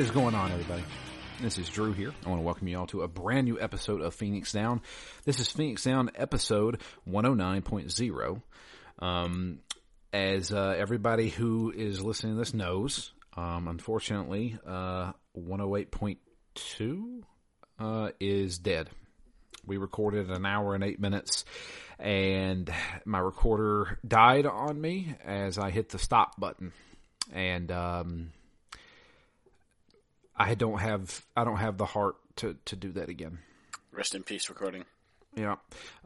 What is going on, everybody? This is Drew here. I want to welcome you all to a brand new episode of Phoenix Down. This is Phoenix Down episode 109.0. Um, as uh, everybody who is listening to this knows, um, unfortunately, uh, 108.2 uh, is dead. We recorded an hour and eight minutes, and my recorder died on me as I hit the stop button. And um, I don't have I don't have the heart to to do that again. Rest in peace, recording. Yeah.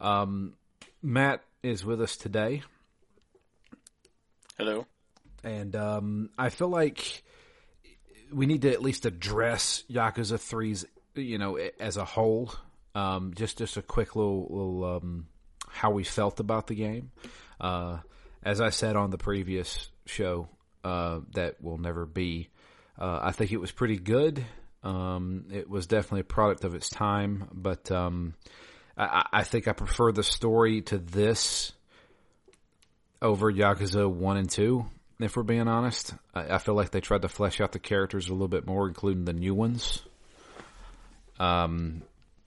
Um, Matt is with us today, Hello. and um, I feel like we need to at least address Yakuza 3's, you know, as a whole. Um, just just a quick little, little um, how we felt about the game. Uh, as I said on the previous show, uh, that will never be. Uh, I think it was pretty good. Um, it was definitely a product of its time, but um, I, I think I prefer the story to this over Yakuza 1 and 2, if we're being honest. I, I feel like they tried to flesh out the characters a little bit more, including the new ones. Um,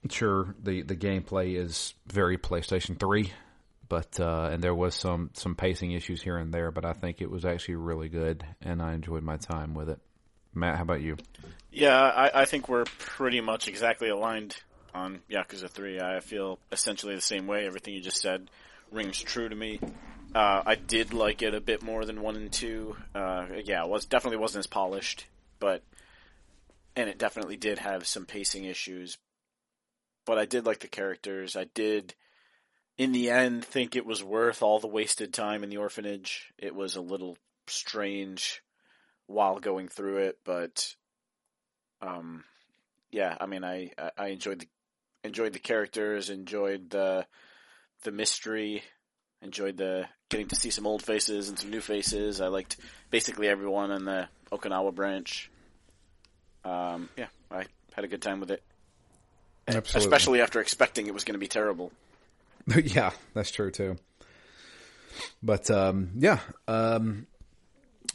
sure, the, the gameplay is very PlayStation 3, but, uh, and there was some, some pacing issues here and there, but I think it was actually really good, and I enjoyed my time with it. Matt, how about you? Yeah, I, I think we're pretty much exactly aligned on Yakuza 3. I feel essentially the same way. Everything you just said rings true to me. Uh, I did like it a bit more than 1 and 2. Uh, yeah, it was, definitely wasn't as polished, but, and it definitely did have some pacing issues. But I did like the characters. I did, in the end, think it was worth all the wasted time in the orphanage. It was a little strange while going through it, but um, yeah, I mean, I, I- enjoyed the enjoyed the characters, enjoyed the the mystery, enjoyed the getting to see some old faces and some new faces. I liked basically everyone in the Okinawa branch. Um, yeah, I had a good time with it, Absolutely. especially after expecting it was going to be terrible. yeah, that's true too. But um, yeah, um,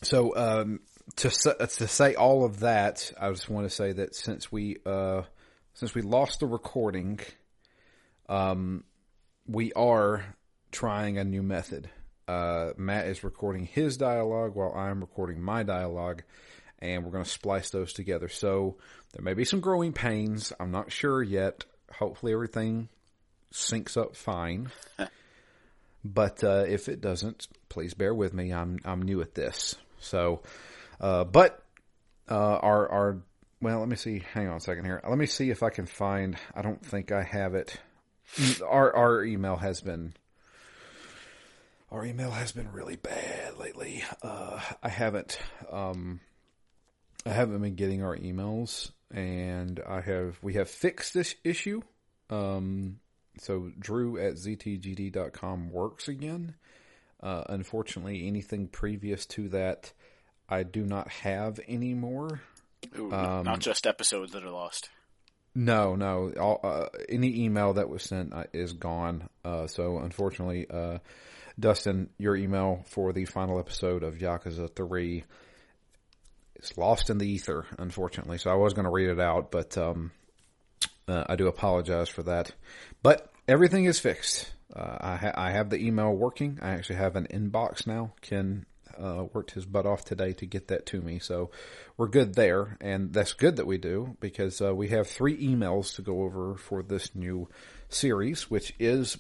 so um, to to say all of that, I just want to say that since we uh, since we lost the recording, um, we are trying a new method. Uh, Matt is recording his dialogue while I'm recording my dialogue, and we're going to splice those together. So there may be some growing pains. I'm not sure yet. Hopefully, everything syncs up fine. But uh, if it doesn't, please bear with me. I'm I'm new at this. So, uh, but uh, our our well, let me see. Hang on a second here. Let me see if I can find. I don't think I have it. Our our email has been. Our email has been really bad lately. Uh, I haven't. Um, I haven't been getting our emails, and I have. We have fixed this issue. Um, so Drew at ztgd.com works again. Uh, unfortunately, anything previous to that, I do not have anymore. Ooh, not just episodes that are lost. No, no. All, uh, any email that was sent uh, is gone. Uh, so unfortunately, uh, Dustin, your email for the final episode of Yakuza 3 is lost in the ether, unfortunately. So I was going to read it out, but um, uh, I do apologize for that. But everything is fixed. Uh, I, ha- I have the email working. I actually have an inbox now. Ken uh, worked his butt off today to get that to me, so we're good there. And that's good that we do because uh, we have three emails to go over for this new series, which is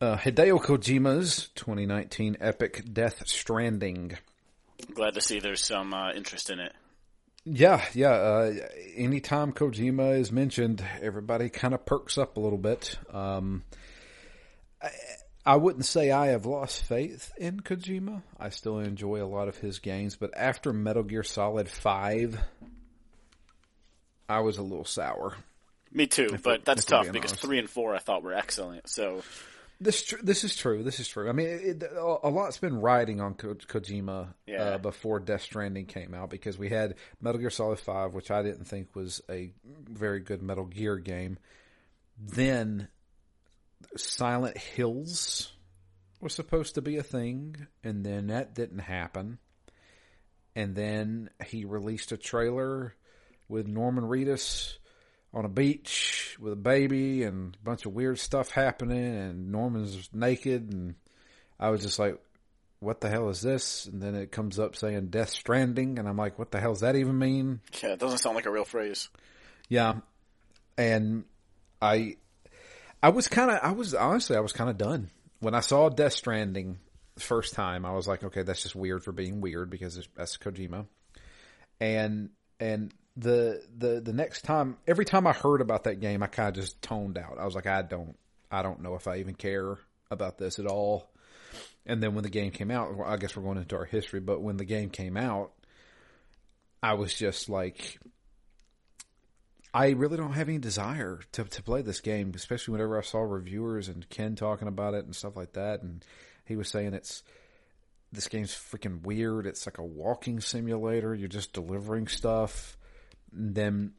uh, Hideo Kojima's 2019 epic Death Stranding. Glad to see there's some uh, interest in it. Yeah, yeah. Uh, anytime Kojima is mentioned, everybody kind of perks up a little bit. Um, I, I wouldn't say I have lost faith in Kojima. I still enjoy a lot of his games, but after Metal Gear Solid 5, I was a little sour. Me too, If but we- that's tough because honest. three and four I thought were excellent. So This tr- this is true. This is true. I mean, it, it, a lot's been riding on Ko- Kojima Yeah. uh, before Death Stranding came out because we had Metal Gear Solid Five, which I didn't think was a very good Metal Gear game. Then Silent Hills was supposed to be a thing, and then that didn't happen. And then he released a trailer with Norman Reedus on a beach with a baby and a bunch of weird stuff happening and Norman's naked and I was just like, what the hell is this? And then it comes up saying Death Stranding and I'm like, what the hell does that even mean? Yeah, it doesn't sound like a real phrase. Yeah. And I, I was kind of, I was honestly, I was kind of done when I saw Death Stranding the first time. I was like, okay, that's just weird for being weird because that's Kojima. And, and the the the next time, every time I heard about that game, I kind of just toned out. I was like, I don't, I don't know if I even care about this at all. And then when the game came out, I guess we're going into our history, but when the game came out, I was just like, I really don't have any desire to to play this game, especially whenever I saw reviewers and Ken talking about it and stuff like that, and he was saying it's this game's freaking weird. It's like a walking simulator. You're just delivering stuff. And then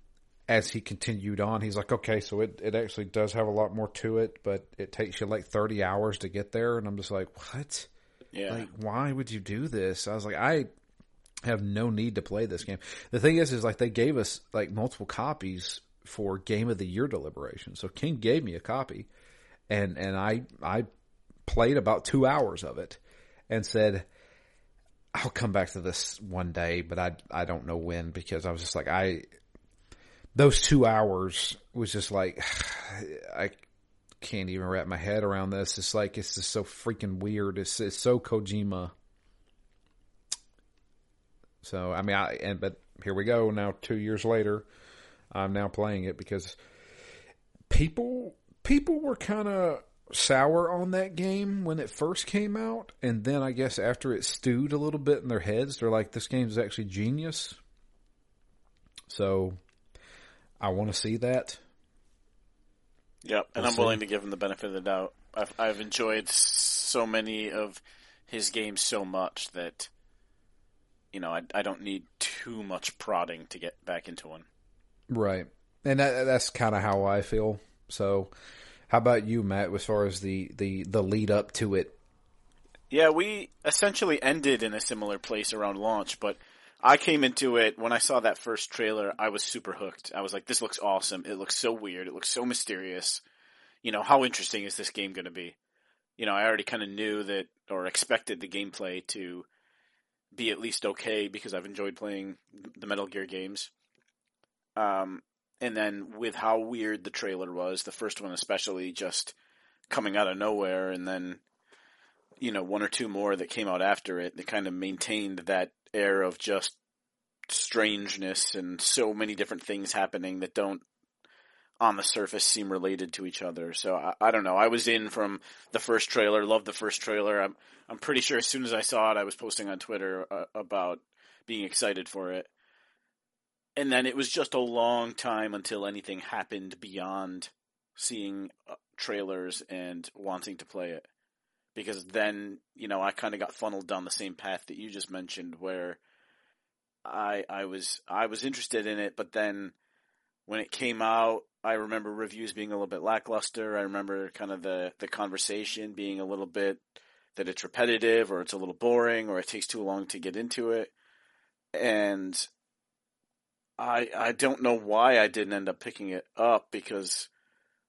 as he continued on, he's like, okay, so it, it actually does have a lot more to it, but it takes you like 30 hours to get there. And I'm just like, what? Yeah. Like, why would you do this? I was like, I have no need to play this game. The thing is, is like they gave us like multiple copies for game of the year deliberation. So Ken gave me a copy and, and I, I played about two hours of it and said, I'll come back to this one day, but I I don't know when because I was just like I those two hours was just like I can't even wrap my head around this. It's like it's just so freaking weird. It's it's so Kojima. So I mean, I and but here we go. Now two years later, I'm now playing it because people people were kind of sour on that game when it first came out, and then I guess after it stewed a little bit in their heads, they're like, "This game is actually genius." So, I want to see that. Yep, and We'll I'm see. willing to give him the benefit of the doubt. I've I've enjoyed so many of his games so much that you know I I don't need too much prodding to get back into one. Right, and that, that's kind of how I feel. So, how about you, Matt? As far as the the the lead up to it, Yeah, we essentially ended in a similar place around launch, but I came into it when I saw that first trailer, I was super hooked. I was like, this looks awesome. It looks so weird. It looks so mysterious. You know, how interesting is this game going to be? You know, I already kind of knew that or expected the gameplay to be at least okay because I've enjoyed playing the Metal Gear games. Um, and then with how weird the trailer was, the first one especially just coming out of nowhere and then you know, one or two more that came out after it that kind of maintained that air of just strangeness and so many different things happening that don't on the surface seem related to each other. So I, I don't know. I was in from the first trailer, loved the first trailer. I'm I'm pretty sure as soon as I saw it, I was posting on Twitter uh, about being excited for it. And then it was just a long time until anything happened beyond seeing uh, trailers and wanting to play it because then you know I kind of got funneled down the same path that you just mentioned, where I I was I was interested in it, but then when it came out, I remember reviews being a little bit lackluster. I remember kind of the the conversation being a little bit that it's repetitive or it's a little boring or it takes too long to get into it, and I I don't know why I didn't end up picking it up because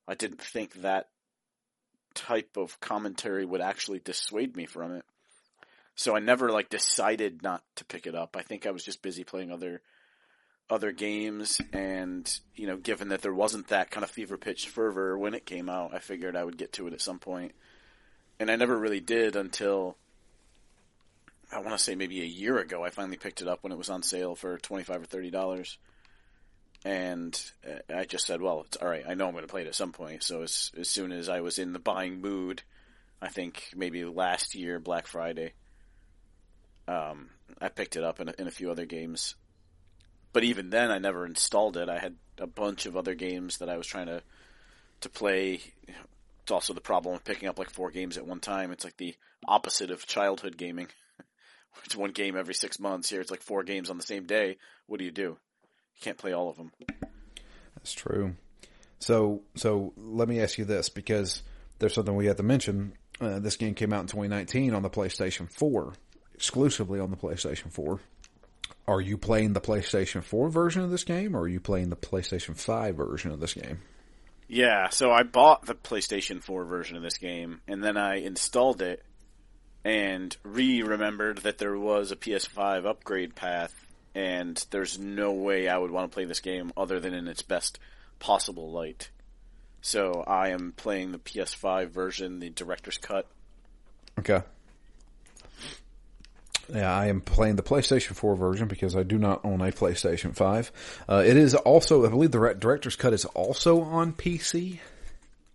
I didn't think that type of commentary would actually dissuade me from it. So I never like decided not to pick it up. I think I was just busy playing other other games and you know, given that there wasn't that kind of fever pitch fervor when it came out, I figured I would get to it at some. And I never really did until I want to say maybe a year ago I finally picked it up when it was on sale for 25 or 30 dollars. And uh, I just said, well, it's all right. I know I'm going to play it at some point. So as as soon as I was in the buying mood, I think maybe last year Black Friday, um, I picked it up in a, in a few other games. But even then, I never installed it. I had a bunch of other games that I was trying to to play. It's also the problem of picking up like four games at one time. It's like the opposite of childhood gaming. It's one game every six months. Here, it's like four games on the same day. What do you do? You can't play all of them. That's true. So, so let me ask you this because there's something we have to mention. Uh, this game came out in 2019 on the PlayStation 4, exclusively on the PlayStation 4. Are you playing the PlayStation 4 version of this game or are you playing the PlayStation 5 version of this game? Yeah, so I bought the PlayStation 4 version of this game, and then I installed it, and re-remembered that there was a PS5 upgrade path, and there's no way I would want to play this game other than in its best possible light. So I am playing the PS5 version, the director's cut. Okay. Yeah, I am playing the PlayStation 4 version because I do not own a PlayStation 5. Uh, it is also, I believe the director's cut is also on PC.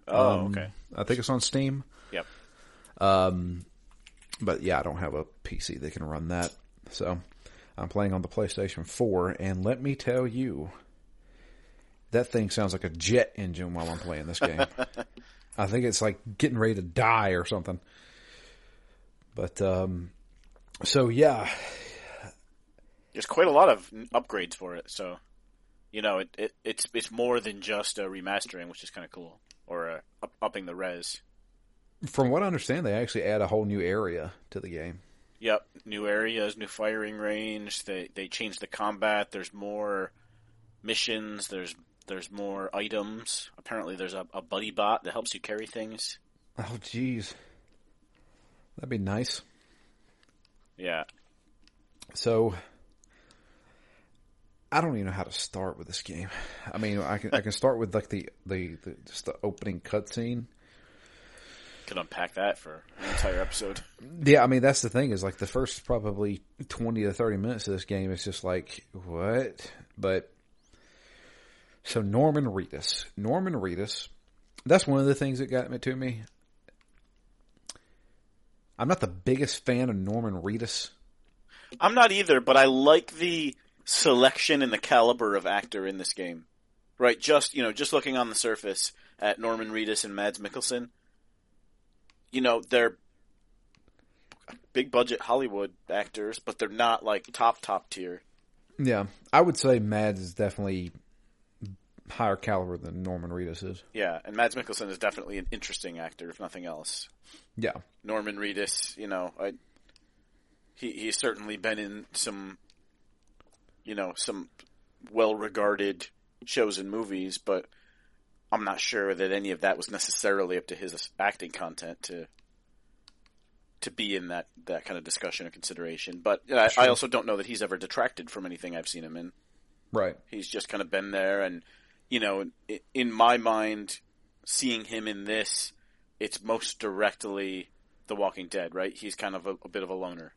Oh, Um, okay. I think it's on Steam. Yep. Um, But yeah, I don't have a PC that can run that. So I'm playing on the PlayStation 4 and let me tell you, that thing sounds like a jet engine while I'm playing this game. I think it's like getting ready to die or something. But, um, so yeah, There's quite a lot of upgrades for it, so you know it, it it's it's more than just a remastering, which is kind of cool, or uh, up, upping the res. from what I understand, they actually add a whole new area to the game. Yep, new areas, new firing range. They they changed the combat. There's more missions. There's there's more items. Apparently, there's a, a buddy bot that helps you carry things. Oh, jeez. That'd be nice. Yeah, So, I don't even know how to start with this game. I mean, I can I can start with like the the, the just the opening cutscene. could unpack that for an entire episode. Yeah, I mean that's the thing is like the first probably twenty to thirty minutes of this game is just like what, but so Norman Reedus, Norman Reedus, that's one of the things that got me to me. I'm not the biggest fan of Norman Reedus. I'm not either, but I like the selection and the caliber of actor in this game. Right, just you know, just looking on the surface at Norman Reedus and Mads Mikkelsen, you know, they're big budget Hollywood actors, but they're not like top top tier. Yeah, I would say Mads is definitely higher caliber than Norman Reedus is. Yeah, and Mads Mikkelsen is definitely an interesting actor, if nothing else. Yeah, Norman Reedus, you know, I, he he's certainly been in some, you know, some well regarded shows and movies, but I'm not sure that any of that was necessarily up to his acting content to to be in that that kind of discussion or consideration. But I, I also don't know that he's ever detracted from anything I've seen him in. right. He's just kind of been there, and you know, in my mind, seeing him in this, it's most directly The Walking Dead, right? He's kind of a, a bit of a loner.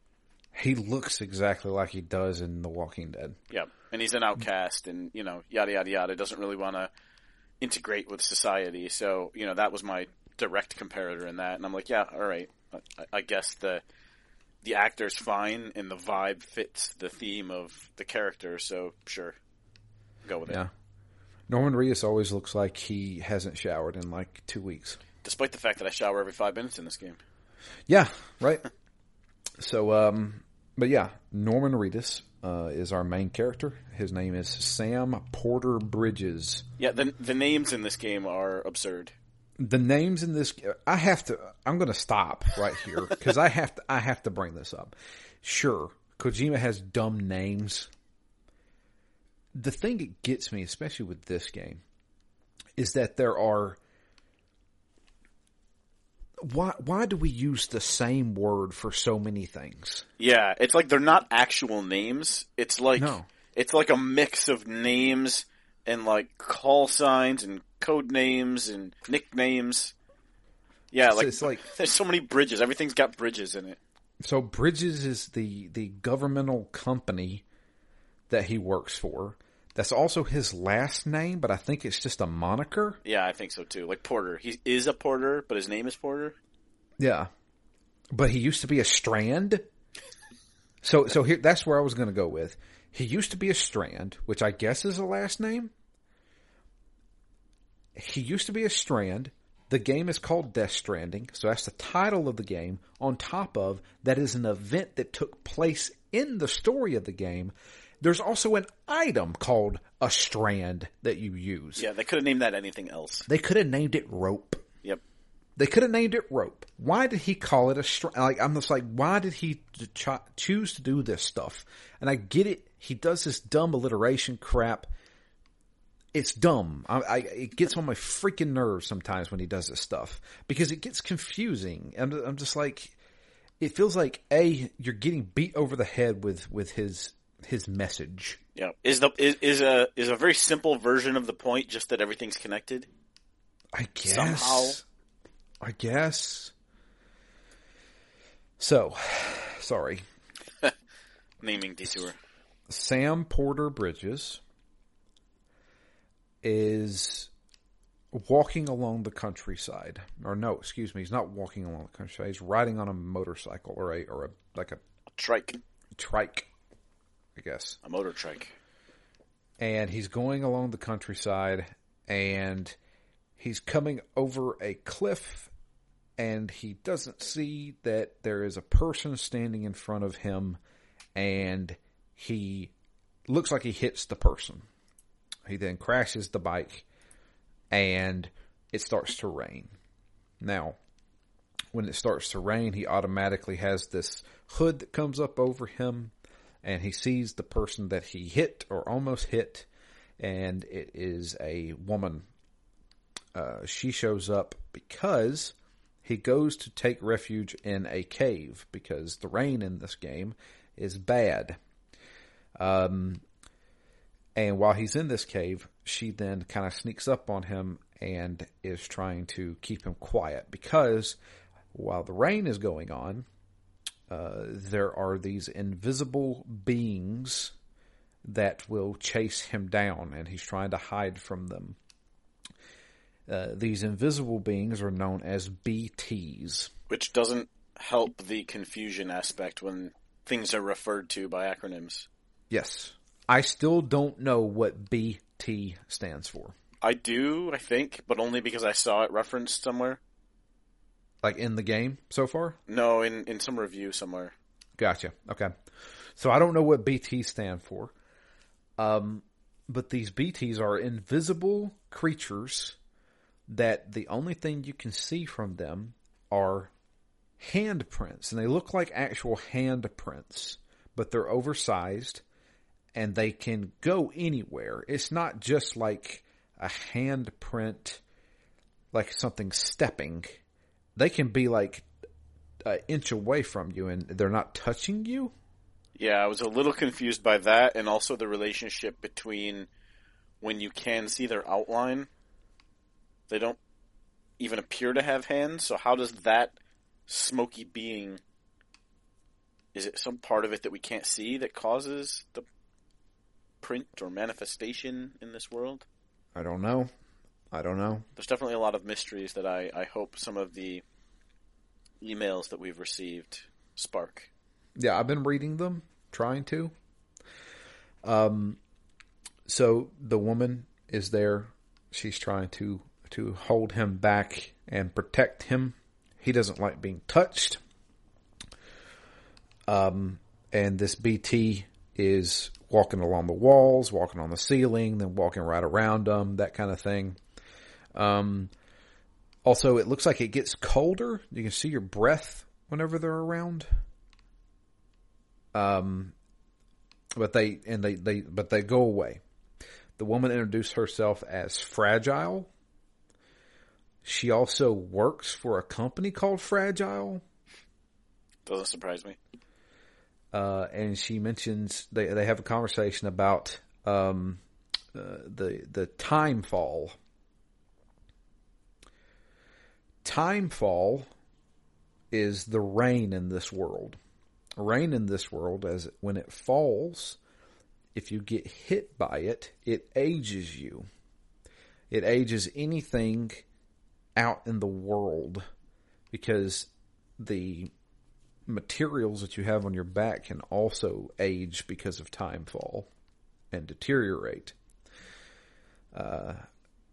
He looks exactly like he does in The Walking Dead. Yeah, and he's an outcast, and you know, yada yada yada. Doesn't really want to integrate with society, so you know that was my direct comparator in that, and I'm like, yeah, all right. I, I guess the the actor's fine, and the vibe fits the theme of the character, so sure, go with it. Norman Reedus always looks like he hasn't showered in like two weeks. Despite the fact that I shower every five minutes in this game. Yeah, right. so, um, but yeah, Norman Reedus uh, is our main character. His name is Sam Porter Bridges. Yeah, the the names in this game are absurd. The names in this, I have to. I'm going to stop right here because I have to. I have to bring this up. Sure, Kojima has dumb names. The thing that gets me, especially with this game, is that there are. Why? Why do we use the same word for so many things? Yeah, it's like they're not actual names. It's like No. it's like a mix of names and like call signs and code names and nicknames. Yeah, like, it's like- there's so many bridges. Everything's got bridges in it. So Bridges is the the governmental company that he works for. That's also his last name, but I think it's just a moniker. Yeah, I think so too. Like Porter, he is a Porter, but his name is Porter. Yeah. But he used to be a Strand. So so here that's where I was going to go with. He used to be a Strand, which I guess is a last name. He used to be a Strand. The game is called Death Stranding, so that's the title of the game. On top of that is an event that took place in the story of the game. There's also an item called a strand that you use. Yeah, they could have named that anything else. They could have named it rope. Yep. They could have named it rope. Why did he call it a strand? Like I'm just like, why did he ch- choose to do this stuff? And I get it. he does this dumb alliteration crap. It's dumb. I, I, it gets on my freaking nerves sometimes when he does this stuff because it gets confusing. I'm, I'm just like, it feels like a you're getting beat over the head with with his his message. Yeah. Is the is, is a is a very simple version of the point just that everything's connected? I guess. Somehow. I guess. So, sorry. Naming detour. Sam Porter Bridges is walking along the countryside. Or no, excuse me, he's not walking along the countryside. He's riding on a motorcycle or a or a like a Trike. trike, I guess. A motor trike. and he's going along the countryside and he's coming over a cliff and he doesn't see that there is a person standing in front of him and he looks like he hits the person. He then crashes the bike and it starts to rain. Now, when it starts to rain, he automatically has this hood that comes up over him and he sees the person that he hit or almost hit and it is a woman. Uh, she shows up because he goes to take refuge in a cave because the rain in this game is bad. Um, and while he's in this cave, she then kind of sneaks up on him and is trying to keep him quiet because while the rain is going on, uh, there are these invisible beings that will chase him down, and he's trying to hide from them. Uh, these invisible beings are known as BTs. Which doesn't help the confusion aspect when things are referred to by acronyms. Yes. I still don't know what BT stands for. I do, I think, but only because I saw it referenced somewhere. Like in the game so far? No, in, in some review somewhere. Gotcha. Okay. So I don't know what BT stand for. Um, but these BTs are invisible creatures that the only thing you can see from them are handprints. And they look like actual handprints, but they're oversized and they can go anywhere. It's not just like a handprint, like something stepping. They can be like an inch away from you and they're not touching you. Yeah, I was a little confused by that and also the relationship between when you can see their outline. They don't even appear to have hands, so how does that smoky being is it some part of it that we can't see that causes the print or manifestation in this world? I don't know. I don't know. There's definitely a lot of mysteries that I, I hope some of the emails that we've received spark. Yeah, I've been reading them, trying to. Um, so the woman is there. She's trying to to hold him back and protect him. He doesn't like being touched. Um, and this BT is walking along the walls, walking on the ceiling, then walking right around them, that kind of thing. Um, also, it looks like it gets colder. You can see your breath whenever they're around. Um, but they and they they but they go away. The woman introduced herself as Fragile. She also works for a company called Fragile. Doesn't surprise me. Uh, and she mentions they they have a conversation about um, uh, the the time fall. Time fall is the rain in this world. Rain in this world, as when it falls, if you get hit by it, it ages you. It ages anything out in the world because the materials that you have on your back can also age because of time fall and deteriorate. Uh,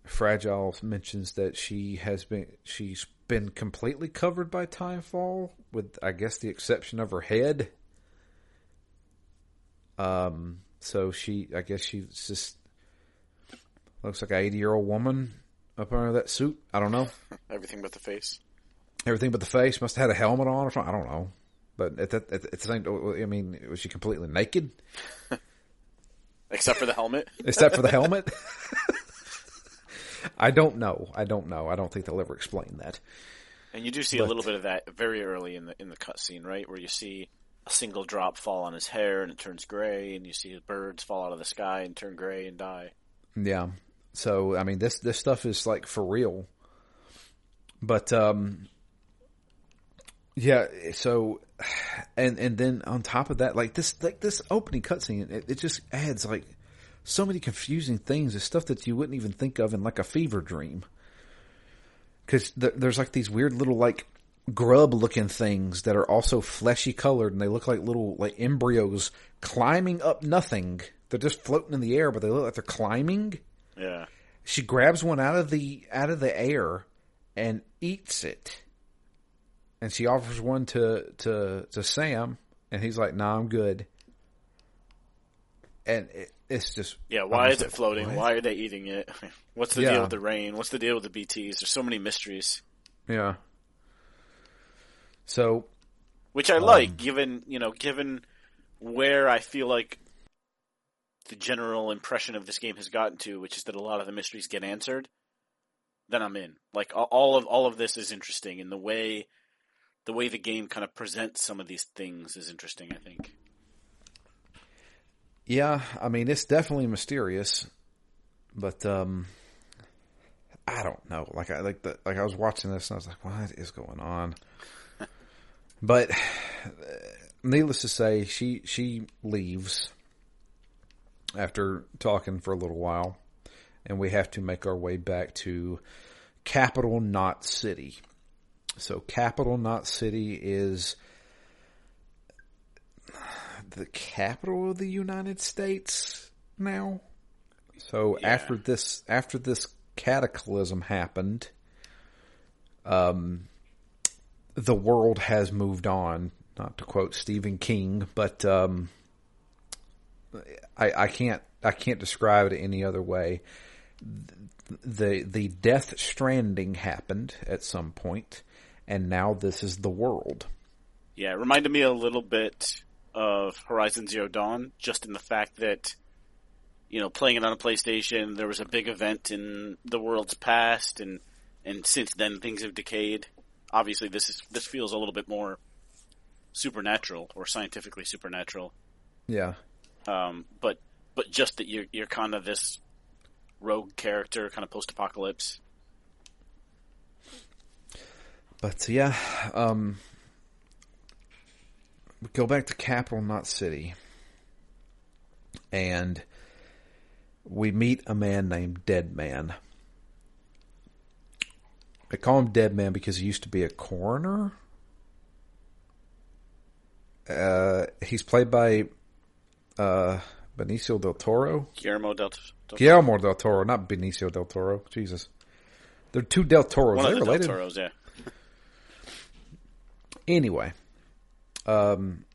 Fragile mentions that she has been she's been completely covered by time fall, with I guess the exception of her head. Um, so she I guess she's just looks like an eighty year old woman up under that suit. I don't know. Everything but the face. Everything but the face must have had a helmet on or something. I don't know. But at, that, at, at the same, I mean, was she completely naked? Except for the helmet. except for the helmet. I don't know. I don't know. I don't think they'll ever explain that. And you do see a little bit of that very early in the in the cutscene, right, where you see a single drop fall on his hair and it turns gray, and you see birds fall out of the sky and turn gray and die. Yeah. So I mean, this this stuff is like for real. But um, yeah. So, and and then on top of that, like this like this opening cutscene, it, it just adds like so many confusing things. It's stuff that you wouldn't even think of in like a fever dream. Because th- there's like these weird little like grub looking things that are also fleshy colored and they look like little like embryos climbing up nothing. They're just floating in the air, but they look like they're climbing. Yeah. She grabs one out of the out of the air and eats it. And she offers one to to to Sam, and he's like, "Nah, I'm good." And it, it's just Yeah, why is it floating? what? Why are they eating it? What's the Yeah. deal with the rain? What's the deal with the BTs? There's so many mysteries. Yeah. So Which I um, like, given you know, given where I feel like the general impression of this game has gotten to, which is that a lot of the mysteries get answered, then I'm in. Like all of all of this is interesting, and the way the way the game kind of presents some of these things is interesting. I think. Yeah, I mean it's definitely mysterious, but um, I don't know. Like I like the like I was watching this and I was like, what is going on? but needless to say, she she leaves after talking for a little while, and we have to make our way back to Capital Knot City. So Capital Knot City is the capital of the United States now. So Yeah. after this, after this cataclysm happened, um, the world has moved on. Not to quote Stephen King, but um, I, I can't I can't describe it any other way. The the Death Stranding happened at some point, and now this is the world. Yeah, it reminded me a little bit of Horizon Zero Dawn, just in the fact that, you know, playing it on a PlayStation, there was a big event in the world's past, and and since then things have decayed. Obviously, this is this feels a little bit more supernatural or scientifically supernatural. Yeah. Um, but but just that you're you're kind of this rogue character, kind of post-apocalypse. But yeah, um, we go back to Capital Knot City, and we meet a man named Dead Man. I call him Dead Man because he used to be a coroner. Uh, he's played by uh, Benicio del Toro. Guillermo del, del Guillermo del Toro, not Benicio del Toro. Jesus. They're two Del Toros. one of the related? Del Toros, yeah. Anyway, um,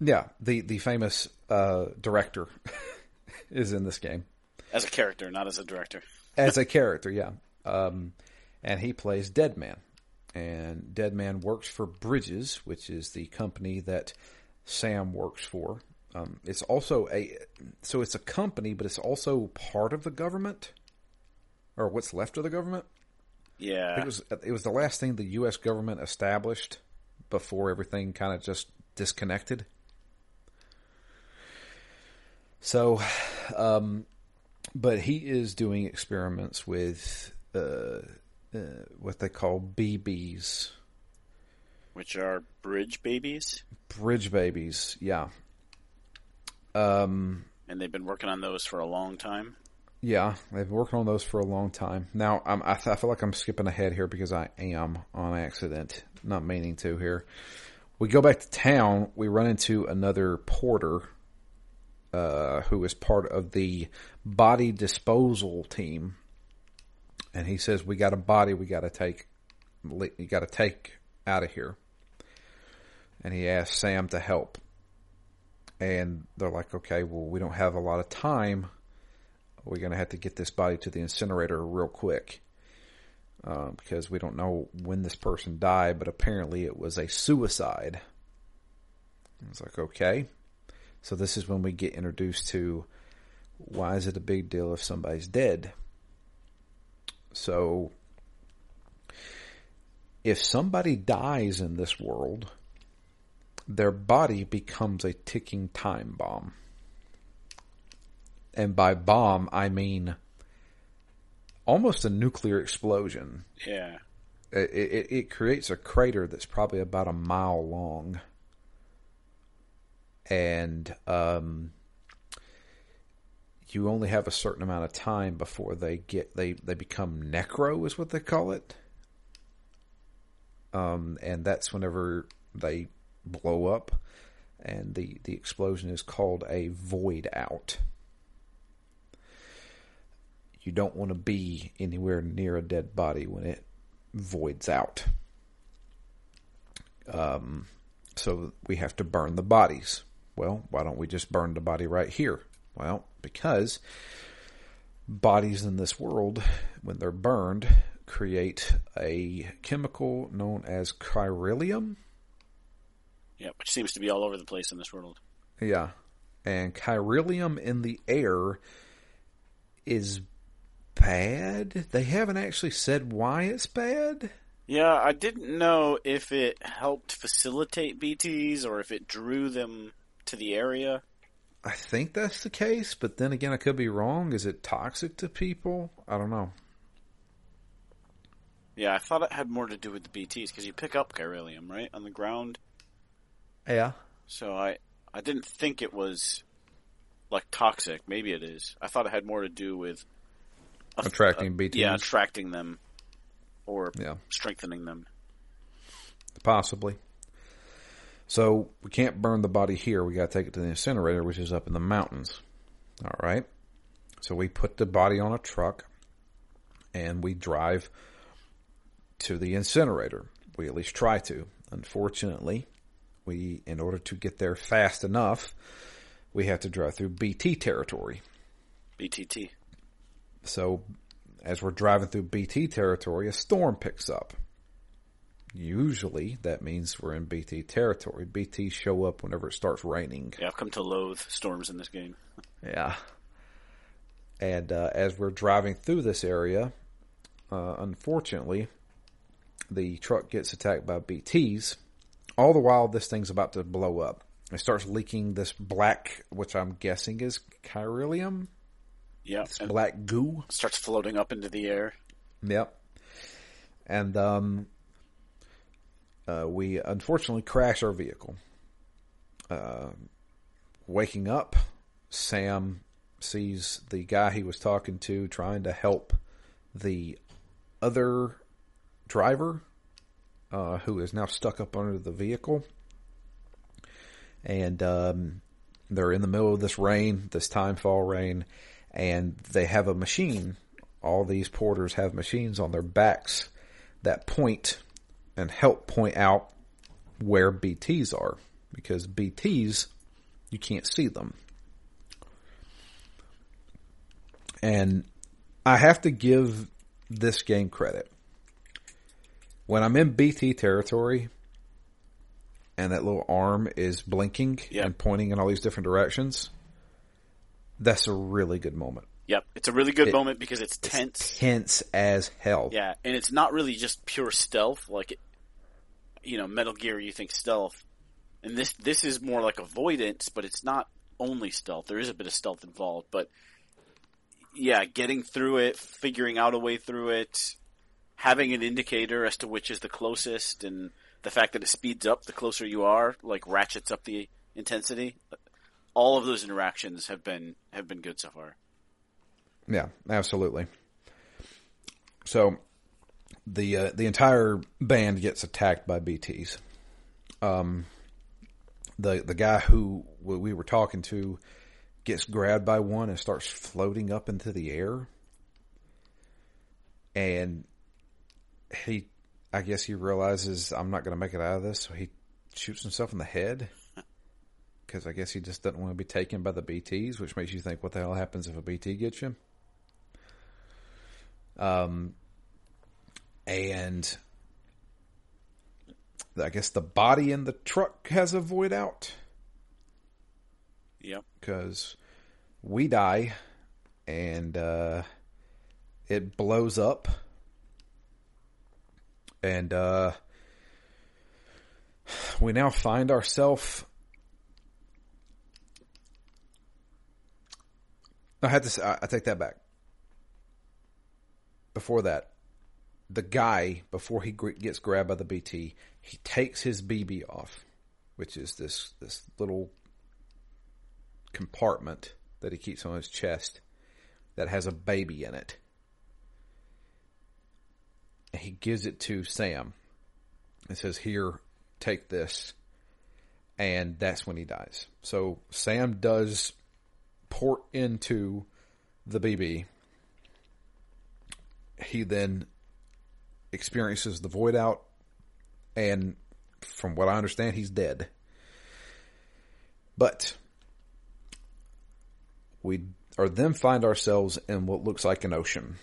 yeah, the the famous uh, director is in this game As a character, not as a director. as a character, yeah, um, and he plays Deadman, and Deadman works for Bridges, which is the company that Sam works for. Um, it's also a so it's a company, but it's also part of the government, or what's left of the government. Yeah. It was it was the last thing the U.S. government established before everything kind of just disconnected. So, um, but he is doing experiments with uh, uh, what they call BBs, which are bridge babies, bridge babies. Yeah, um, and they've been working on those for a long time. Yeah, they've been working on those for a long time. Now, I'm, I, I feel like I'm skipping ahead here because I am on accident, not meaning to. Here, we go back to town. We run into another porter, uh, who is part of the body disposal team, and he says, "We got a body. We got to take. You got to take out of here." And he asks Sam to help, and they're like, "Okay, well, we don't have a lot of time." We're going to have to get this body to the incinerator real quick uh, because we don't know when this person died, but apparently it was a suicide. It's like, okay. So this is when we get introduced to why is it a big deal if somebody's dead? So, if somebody dies in this world, their body becomes a ticking time bomb. And by bomb, I mean almost a nuclear explosion. Yeah. It, it, it creates a crater that's probably about a mile long. And um, you only have a certain amount of time before they get they they become necro is what they call it. Um, and that's whenever they blow up, and the the explosion is called a void out. You don't want to be anywhere near a dead body when it voids out. Um, so we have to burn the bodies. Well, why don't we just burn the body right here? Well, because bodies in this world, when they're burned, create a chemical known as chiralium. Yeah, which seems to be all over the place in this world. Yeah. And chiralium in the air is bad. They haven't actually said why it's bad. Yeah, I didn't know if it helped facilitate BTs or if it drew them to the area. I think that's the case, but then again, I could be wrong. Is it toxic to people? I don't know. Yeah, I thought it had more to do with the BTs because you pick up chiralium right on the ground. Yeah. So I I didn't think it was like toxic. Maybe it is. I thought it had more to do with Attracting a- BTs. Yeah, attracting them or Yeah. strengthening them. Possibly. So we can't burn the body here. We got to take it to the incinerator, which is up in the mountains. All right. So we put the body on a truck and we drive to the incinerator. We at least try to. Unfortunately, we, in order to get there fast enough, we have to drive through BT territory. BTT. So as we're driving through BT territory, a storm picks up. Usually that means we're in BT territory. BT show up whenever it starts raining. Yeah, I've come to loathe storms in this game. Yeah. And uh, as we're driving through this area, uh, unfortunately, the truck gets attacked by BTs. All the while, this thing's about to blow up. It starts leaking this black, which I'm guessing is chiralium, Yeah, black goo. starts floating up into the air. Yep. And um, uh, we unfortunately crash our vehicle. Uh, waking up, Sam sees the guy he was talking to trying to help the other driver uh, who is now stuck up under the vehicle. And um, they're in the middle of this rain, this time fall rain, and they have a machine. All these porters have machines on their backs that point and help point out where BTs are because BTs you can't see them. And I have to give this game credit. When I'm in BT territory and that little arm is blinking Yep. and pointing in all these different directions, that's a really good moment. Yep, it's a really good It- moment because it's tense. Tense as hell. Yeah, and it's not really just pure stealth like it, you know, Metal Gear you think stealth. And this this is more like avoidance, but it's not only stealth. There is a bit of stealth involved, but yeah, getting through it, figuring out a way through it, having an indicator as to which is the closest and the fact that it speeds up the closer you are, like ratchets up the intensity. All of those interactions have been have been good so far. Yeah, absolutely. So the uh, the entire band gets attacked by BTs. Um, the the guy who we were talking to gets grabbed by one and starts floating up into the air, and he, I guess he realizes I'm not going to make it out of this, so he shoots himself in the head. Because I guess he just doesn't want to be taken by the BTs, which makes you think, what the hell happens if a BT gets you? Um, and I guess the body in the truck has a void out Yep. because we die and uh, it blows up, and uh, we now find ourselves. I had to. Say, I, I take that back. Before that, the guy before he gets grabbed by the BT, he takes his BB off, which is this this little compartment that he keeps on his chest that has a baby in it. He gives it to Sam and says, "Here, take this." And that's when he dies. So Sam does port into the BB. He then experiences the void out, and from what I understand, he's dead. But we are then find ourselves in what looks like an ocean.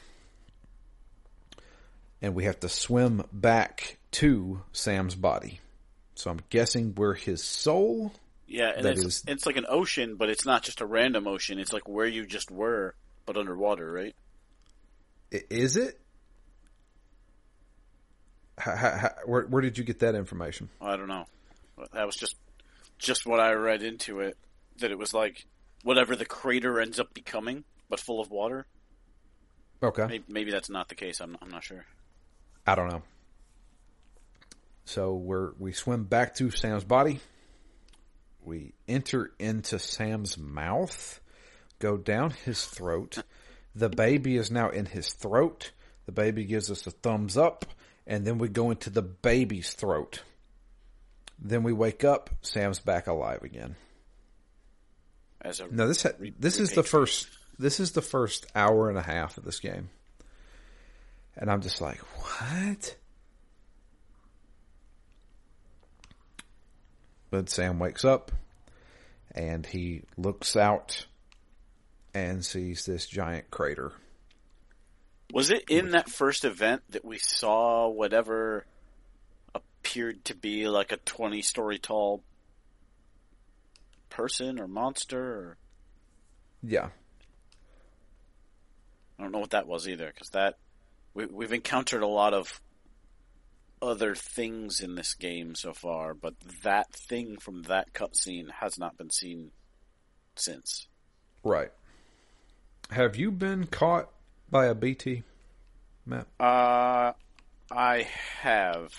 And we have to swim back to Sam's body. So I'm guessing we're his soul. Yeah, and it's, is- it's like an ocean, but it's not just a random ocean. It's like where you just were, but underwater, right? Is it? How, how, how, where, where did you get that information? I don't know. That was just just what I read into it. That it was like whatever the crater ends up becoming, but full of water. Okay. Maybe, maybe that's not the case. I'm I'm not sure. I don't know. So we're we swim back to Sam's body. We enter into Sam's mouth, go down his throat. The baby is now in his throat. The baby gives us a thumbs up, and then we go into the baby's throat. Then we wake up. Sam's back alive again. As a No, this ha- this is the first this is the first hour and a half of this game, and I'm just like, what? But Sam wakes up, and he looks out, and sees this giant crater. Was it in that first event that we saw whatever appeared to be like a 20 story tall person or monster or Yeah, I don't know what that was either cuz that we we've encountered a lot of other things in this game so far, but that thing from that cutscene has not been seen since. right. Have you been caught by a BT, Matt? Uh I have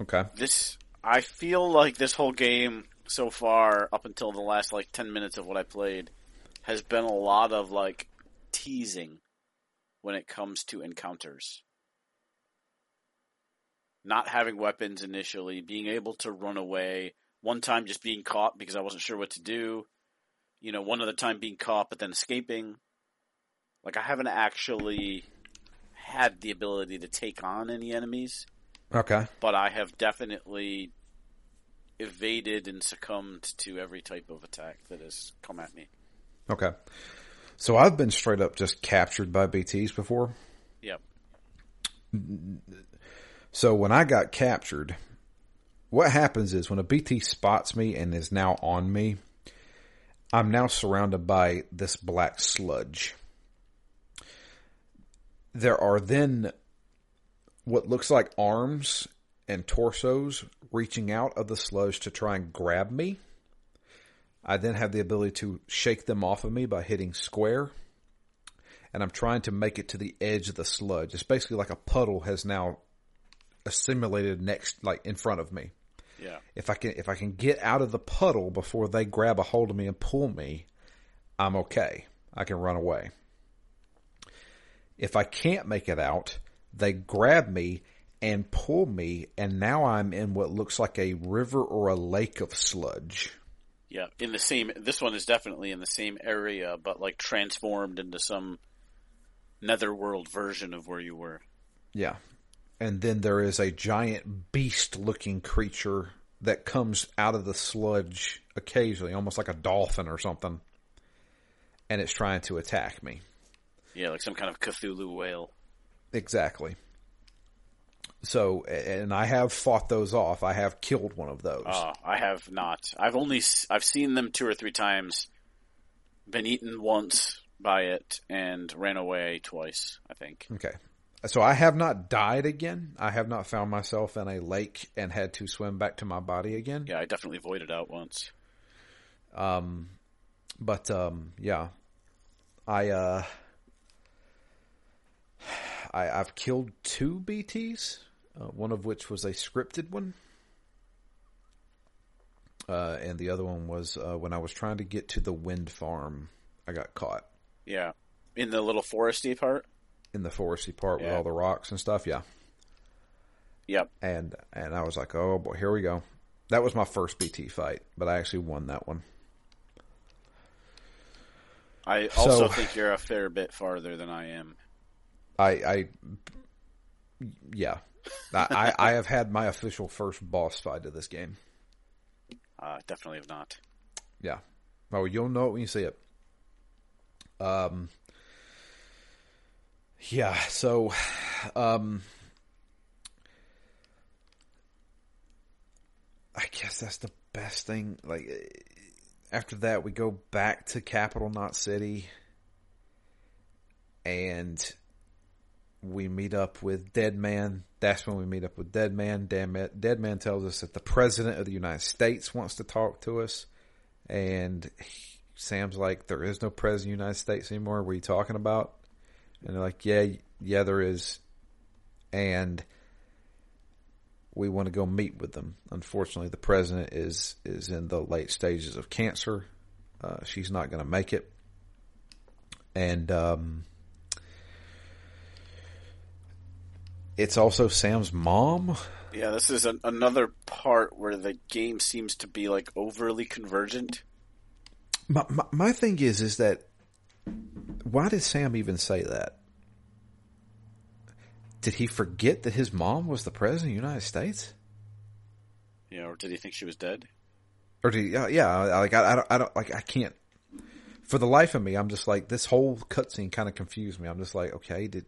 Okay. this I feel like this whole game so far up until the last like 10 minutes of what I played has been a lot of like teasing when it comes to encounters. Not having weapons initially, being able to run away, one time just being caught because I wasn't sure what to do. You know, one other time being caught but then escaping. Like I haven't actually had the ability to take on any enemies Okay. but I have definitely evaded and succumbed to every type of attack that has come at me. Okay. So I've been straight up just captured by BTs before. Yep. So when I got captured, what happens is when a BT spots me and is now on me, I'm now surrounded by this black sludge. There are then what looks like arms and torsos reaching out of the sludge to try and grab me. I then have the ability to shake them off of me by hitting square. And I'm trying to make it to the edge of the sludge. It's basically like a puddle has now assimilated next, like in front of me. Yeah. If I can, if I can get out of the puddle before they grab a hold of me and pull me, I'm okay. I can run away. If I can't make it out, they grab me and pull me, and now I'm in what looks like a river or a lake of sludge. Yeah. In the same, this one is definitely in the same area, but like transformed into some netherworld version of where you were. Yeah. And then there is a giant beast looking creature that comes out of the sludge occasionally, almost like a dolphin or something. And it's trying to attack me. Yeah, like some kind of Cthulhu whale. Exactly. So, and I have fought those off. I have killed one of those. Uh, I have not. I've only, I've seen them two or three times, been eaten once by it and ran away twice. I think. Okay. So I have not died again. I have not found myself in a lake and had to swim back to my body again. Yeah, I definitely voided out once. Um, but um, yeah, I uh, I I've killed two BTS, uh, one of which was a scripted one, uh, and the other one was uh, when I was trying to get to the wind farm. I got caught Yeah, in the little foresty part. In the foresty part with all the rocks and stuff. Yeah, Yep. and and I was like, oh boy, here we go. That was my first BT fight, but I actually won that one. I also So- think you're a fair bit farther than I am. I, I yeah, I, I I have had my official first boss fight of this game. Uh, definitely have not. Yeah, oh, you'll know it when you see it. Um, yeah. So, um, I guess that's the best thing. Like after that, we go back to Capital Knot City, and we meet up with Dead Man. That's when we meet up with Dead Man. Dead Man, tells us that the President of the United States wants to talk to us. And Sam's like, there is no President of the United States anymore. What are you talking about? And they're like, yeah, yeah, there is. And we want to go meet with them. Unfortunately, the president is, is in the late stages of cancer. Uh, she's not going to make it. And, um, it's also Sam's mom. Yeah, this is an, another part where the game seems to be like overly convergent. My, my, my thing is, is that why did Sam even say that? Did he forget that his mom was the president of the United States? Know, or did he think she was dead? Or did he, yeah, yeah, like I, I don't, I don't, like I can't. For the life of me, I'm just like this whole cutscene kind of confused me. I'm just like, okay, did,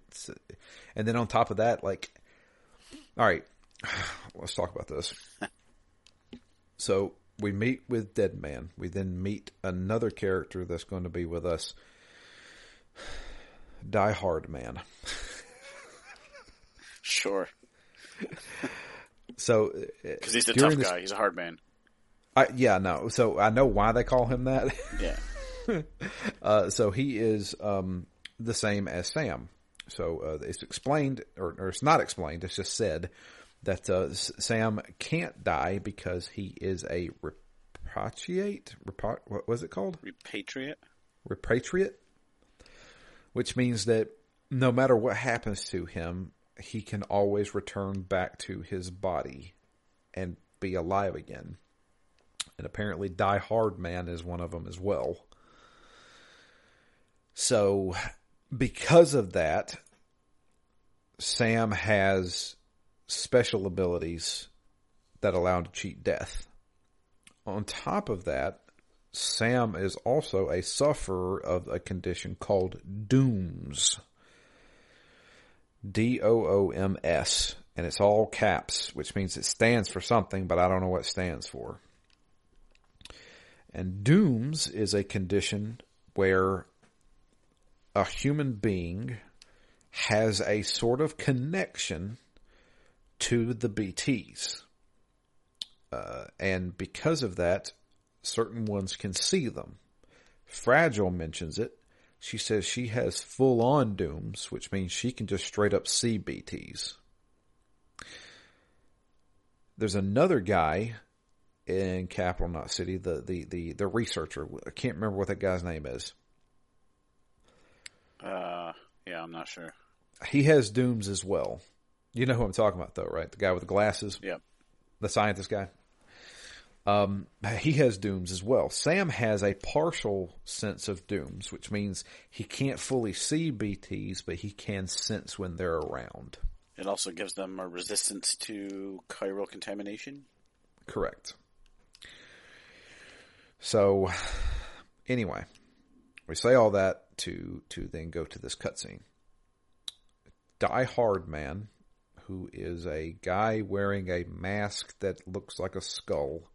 and then on top of that, like, all right, let's talk about this. so we meet with Dead Man. We then meet another character that's going to be with us. Die Hard Man. Sure, So because he's a tough this- guy. He's a hard man. I, yeah, no. So I know why they call him that. Yeah, Uh, so he is um, the same as Sam. So uh, it's explained, or, or it's not explained. It's just said that uh, Sam can't die because he is a repatriate. Repa- what was it called? repatriate. Repatriate, which means that no matter what happens to him, he can always return back to his body and be alive again. And apparently, Die Hard Man is one of them as well. So, because of that, Sam has special abilities that allow him to cheat death. On top of that, Sam is also a sufferer of a condition called dooms. D O O M S. And it's all caps, which means it stands for something, but I don't know what stands for. And dooms is a condition where a human being has a sort of connection to the BTs. Uh, and because of that, certain ones can see them. Fragile mentions it. She says she has full on dooms, which means she can just straight up see BTs. There's another guy in Capital Knot City, the, the, the, the researcher. I can't remember what that guy's name is. Uh, yeah, I'm not sure. He has dooms as well. You know who I'm talking about though, right? The guy with the glasses? Yep. the scientist guy. Um, he has dooms as well. Sam has a partial sense of dooms, which means he can't fully see BTs, but he can sense when they're around. It also gives them a resistance to chiral contamination. Correct. So, anyway, we say all that to to then go to this cutscene. Die Hard Man, who is a guy wearing a mask that looks like a skull.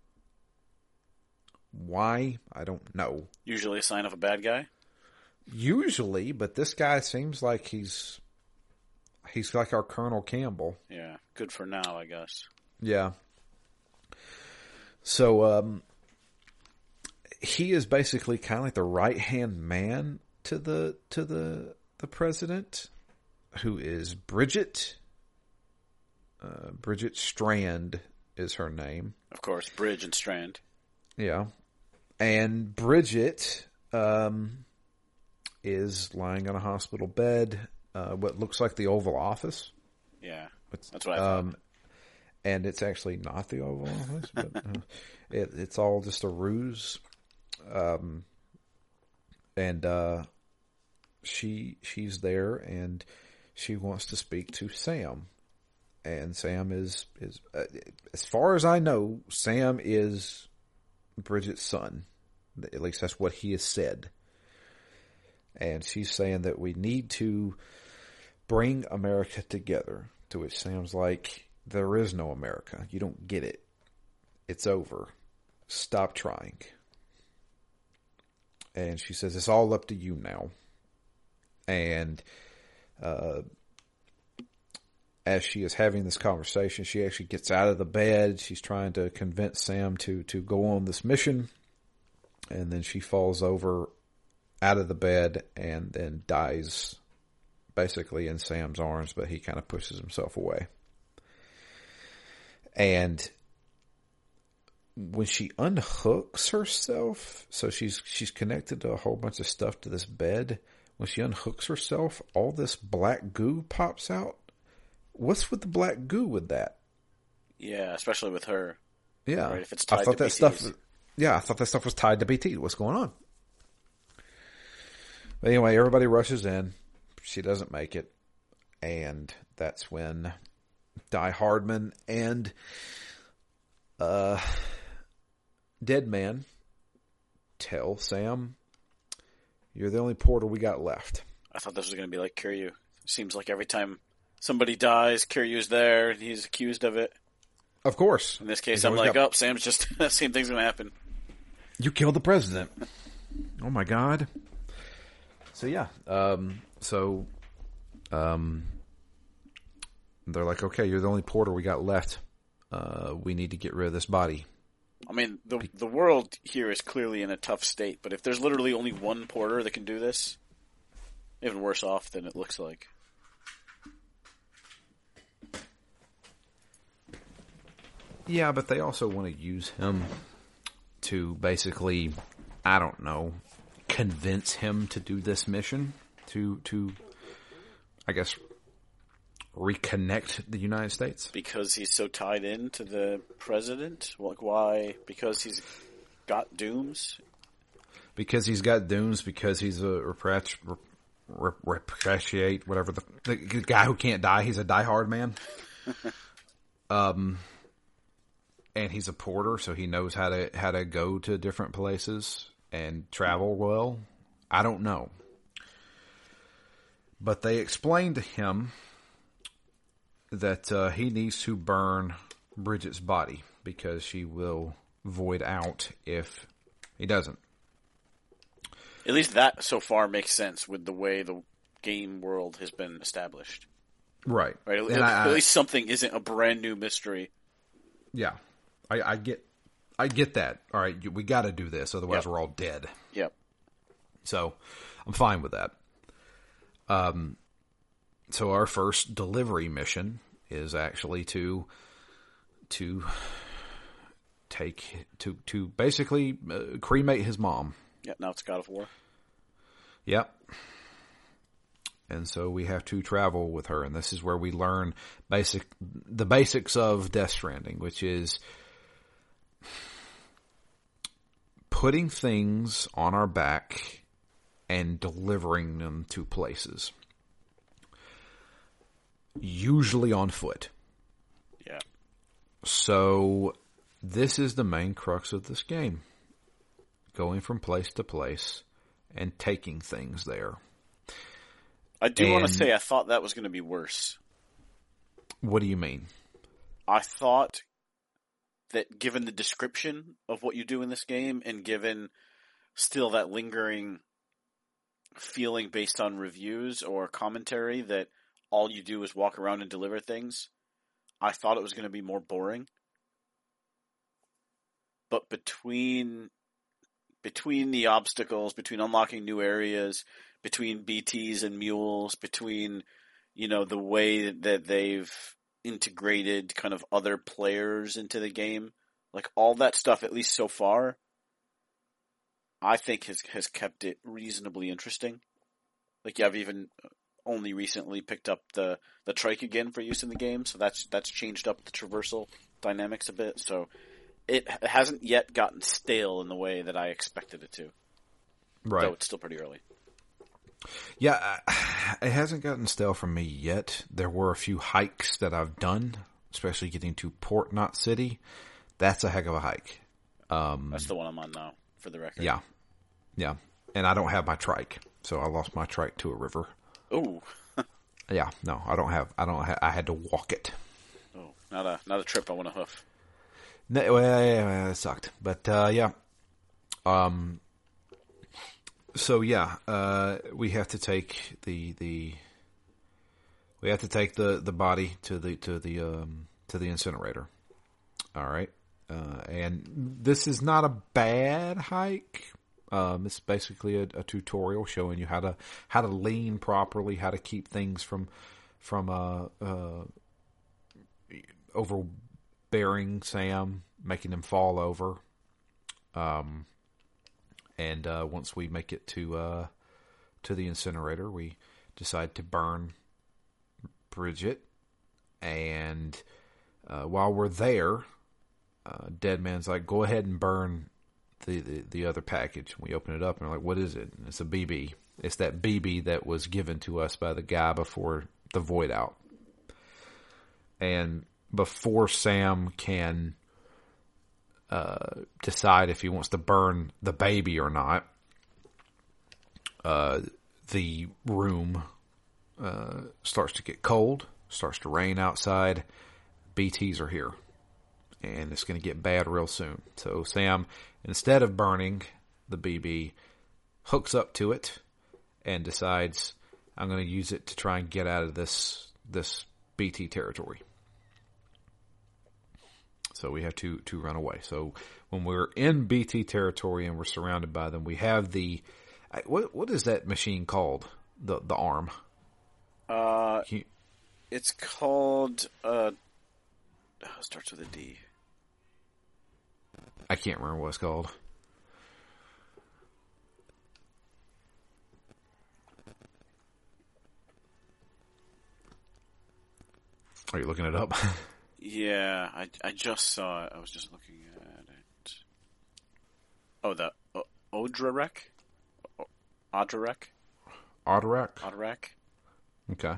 Why? I don't know. Usually a sign of a bad guy. Usually, but this guy seems like he's he's like our Colonel Campbell. Yeah, good for now, I guess. Yeah. So um he is basically kind of like the right-hand man to the to the the president who is Bridget uh, Bridget Strand is her name. Of course, Bridge and Strand. Yeah. And Bridget um, is lying on a hospital bed, uh, what looks like the Oval Office. Yeah, that's what I thought. Um, and it's actually not the Oval Office, but uh, it, it's all just a ruse. Um, and uh, she she's there, and she wants to speak to Sam, and Sam is is uh, as far as I know, Sam is Bridget's son. At least that's what he has said. And she's saying that we need to bring America together. To which Sam's like, there is no America. You don't get it. It's over. Stop trying. And she says, it's all up to you now. And, uh, as she is having this conversation, she actually gets out of the bed. She's trying to convince Sam to, to go on this mission. And then she falls over out of the bed and then dies basically in Sam's arms, but he kind of pushes himself away. And when she unhooks herself, so she's she's connected to a whole bunch of stuff to this bed. When she unhooks herself, all this black goo pops out. What's with the black goo with that? Yeah, especially with her. Yeah, Right, if it's I thought that BTs. stuff. Yeah, I thought that stuff was tied to BT. What's going on? But anyway, everybody rushes in. She doesn't make it, and that's when Die Hardman and uh, Dead Man tell Sam, "You're the only portal we got left." I thought this was going to be like Kiryu. Seems like every time somebody dies, Kiryu's there. and He's accused of it. Of course, In this case, He's I'm like, got- oh, Sam's just same thing's going to happen. You killed the president. oh my god. So yeah, um, so, um, they're like, okay, you're the only porter we got left. Uh, we need to get rid of this body. I mean, the the world here is clearly in a tough state, but if there's literally only one porter that can do this, even worse off than it looks like. Yeah, but they also want to use him to basically, I don't know, convince him to do this mission to to, I guess, reconnect the United States. Because he's so tied in to the president? Like, why? Because he's got dooms? because he's got dooms because he's a reprat- rep- repatriate whatever the, the guy who can't die he's a diehard man um and he's a porter so he knows how to how to go to different places and travel well i don't know but they explained to him that uh, he needs to burn bridget's body because she will void out if he doesn't At least that so far makes sense with the way the game world has been established. right Right? At, And I- at least something isn't a brand new mystery. Yeah, I, I get, I get that. All right, we got to do this, otherwise Yep. we're all dead. Yep. So, I'm fine with that. Um, so our first delivery mission is actually to, to take to to basically uh, cremate his mom. Yeah, Now it's God of War. Yep. And so we have to travel with her, and this is where we learn basic the basics of Death Stranding, which is putting things on our back and delivering them to places. Usually on foot. Yeah. So this is the main crux of this game. Going from place to place and taking things there. I do want to say I thought that was going to be worse. What do you mean? I thought that given the description of what you do in this game and given still that lingering feeling based on reviews or commentary that all you do is walk around and deliver things. I thought it was going to be more boring. But between between the obstacles, between unlocking new areas, between BTs and mules, between you know the way that they've integrated kind of other players into the game, like all that stuff at least so far I think has has kept it reasonably interesting. Like yeah, I've even only recently picked up the the trike again for use in the game, so that's that's changed up the traversal dynamics a bit. So it hasn't yet gotten stale in the way that I expected it to. Right. Though it's still pretty early. Yeah, it hasn't gotten stale for me yet. There were a few hikes that I've done, especially getting to Port Knot City. That's a heck of a hike. Um, That's the one I'm on now, for the record. yeah, yeah, and I don't have my trike, so I lost my trike to a river. Ooh. Yeah, no, I don't have. I don't. Ha- I had to walk it. Oh, not a not a trip I want to hoof. No, well, yeah, yeah, it sucked, but uh, yeah. Um. So yeah, uh, we have to take the the. We have to take the, the body to the to the um, to the incinerator. All right, uh, and this is not a bad hike. Um, it's basically a, a tutorial showing you how to how to lean properly, how to keep things from from uh, uh, overbearing Sam, making him fall over. Um, and uh, once we make it to uh, to the incinerator, we decide to burn Bridget. And uh, while we're there, uh, Dead Man's like, "Go ahead and burn the, the, the other package." We open it up and we're like, "What is it?" And it's a BB. It's that BB that was given to us by the guy before the void out. And before Sam can uh, decide if he wants to burn the baby or not, uh, the room uh, starts to get cold, starts to rain outside. BTs are here, and it's going to get bad real soon. So Sam, instead of burning the BB, hooks up to it and decides I'm going to use it to try and get out of this this BT territory. So we have to to run away. So when we're in BT territory and we're surrounded by them, we have the what what is that machine called? The the arm. Uh, you- it's called uh, oh, it starts with a D. I can't remember what it's called. Are you looking it up? Yeah, I, I just saw it. I was just looking at it. Oh, the o- Odradek? O- Odradek? Odradek? Okay.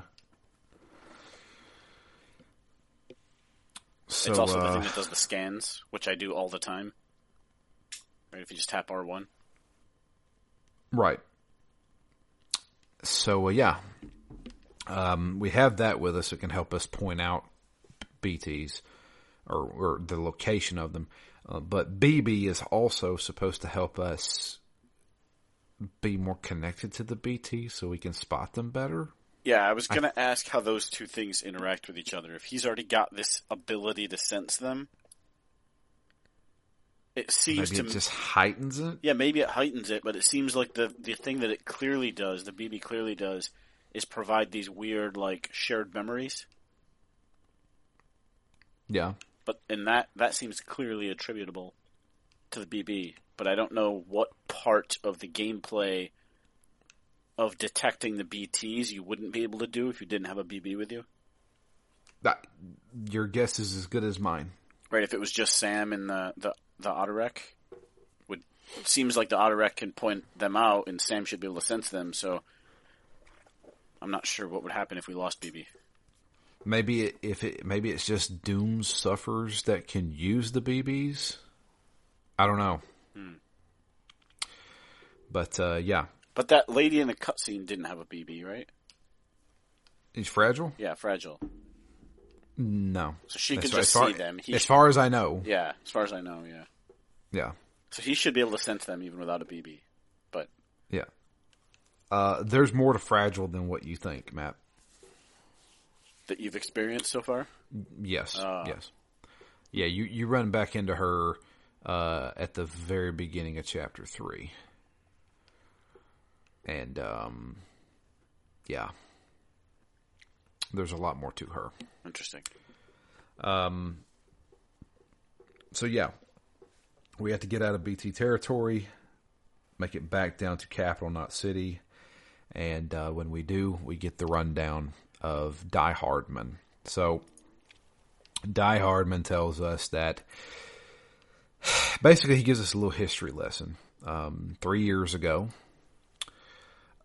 So, it's also the uh, thing that does the scans, which I do all the time. Right, if you just tap R1. Right. So uh, yeah, um, we have that with us. It can help us point out BTs or, or the location of them. Uh, but BB is also supposed to help us be more connected to the BT so we can spot them better. Yeah, I was gonna ask how those two things interact with each other. If he's already got this ability to sense them, it seems Maybe to it just heightens it. Yeah, maybe it heightens it, but it seems like the the thing that it clearly does, the BB clearly does, is provide these weird like shared memories. Yeah. But and that that seems clearly attributable to the BB. But I don't know what part of the gameplay of detecting the BTs you wouldn't be able to do if you didn't have a BB with you. That, your guess is as good as mine. Right, if it was just Sam and the the the Otterek, would it seems like the Otterek can point them out, and Sam should be able to sense them. So I'm not sure what would happen if we lost BB. Maybe it, if it maybe it's just Doom's sufferers that can use the BBs. I don't know. But uh, yeah, But that lady in the cutscene didn't have a BB, right? he's fragile. Yeah, fragile. No, So she could just far, see them. He as sh- far as I know, yeah, as far as I know, yeah. yeah, So he should be able to sense them even without a BB. But yeah. uh, there's more to fragile than what you think, Matt. That you've experienced so far? Yes, Ah. yes, yeah. You you run back into her uh, at the very beginning of chapter three, and um, yeah, there's a lot more to her. Interesting. Um, So yeah, we have to get out of BT territory, make it back down to Capital Knot City, and uh, when we do, we get the rundown of Die Hardman. So Die Hardman tells us that basically he gives us a little history lesson. Um, three years ago,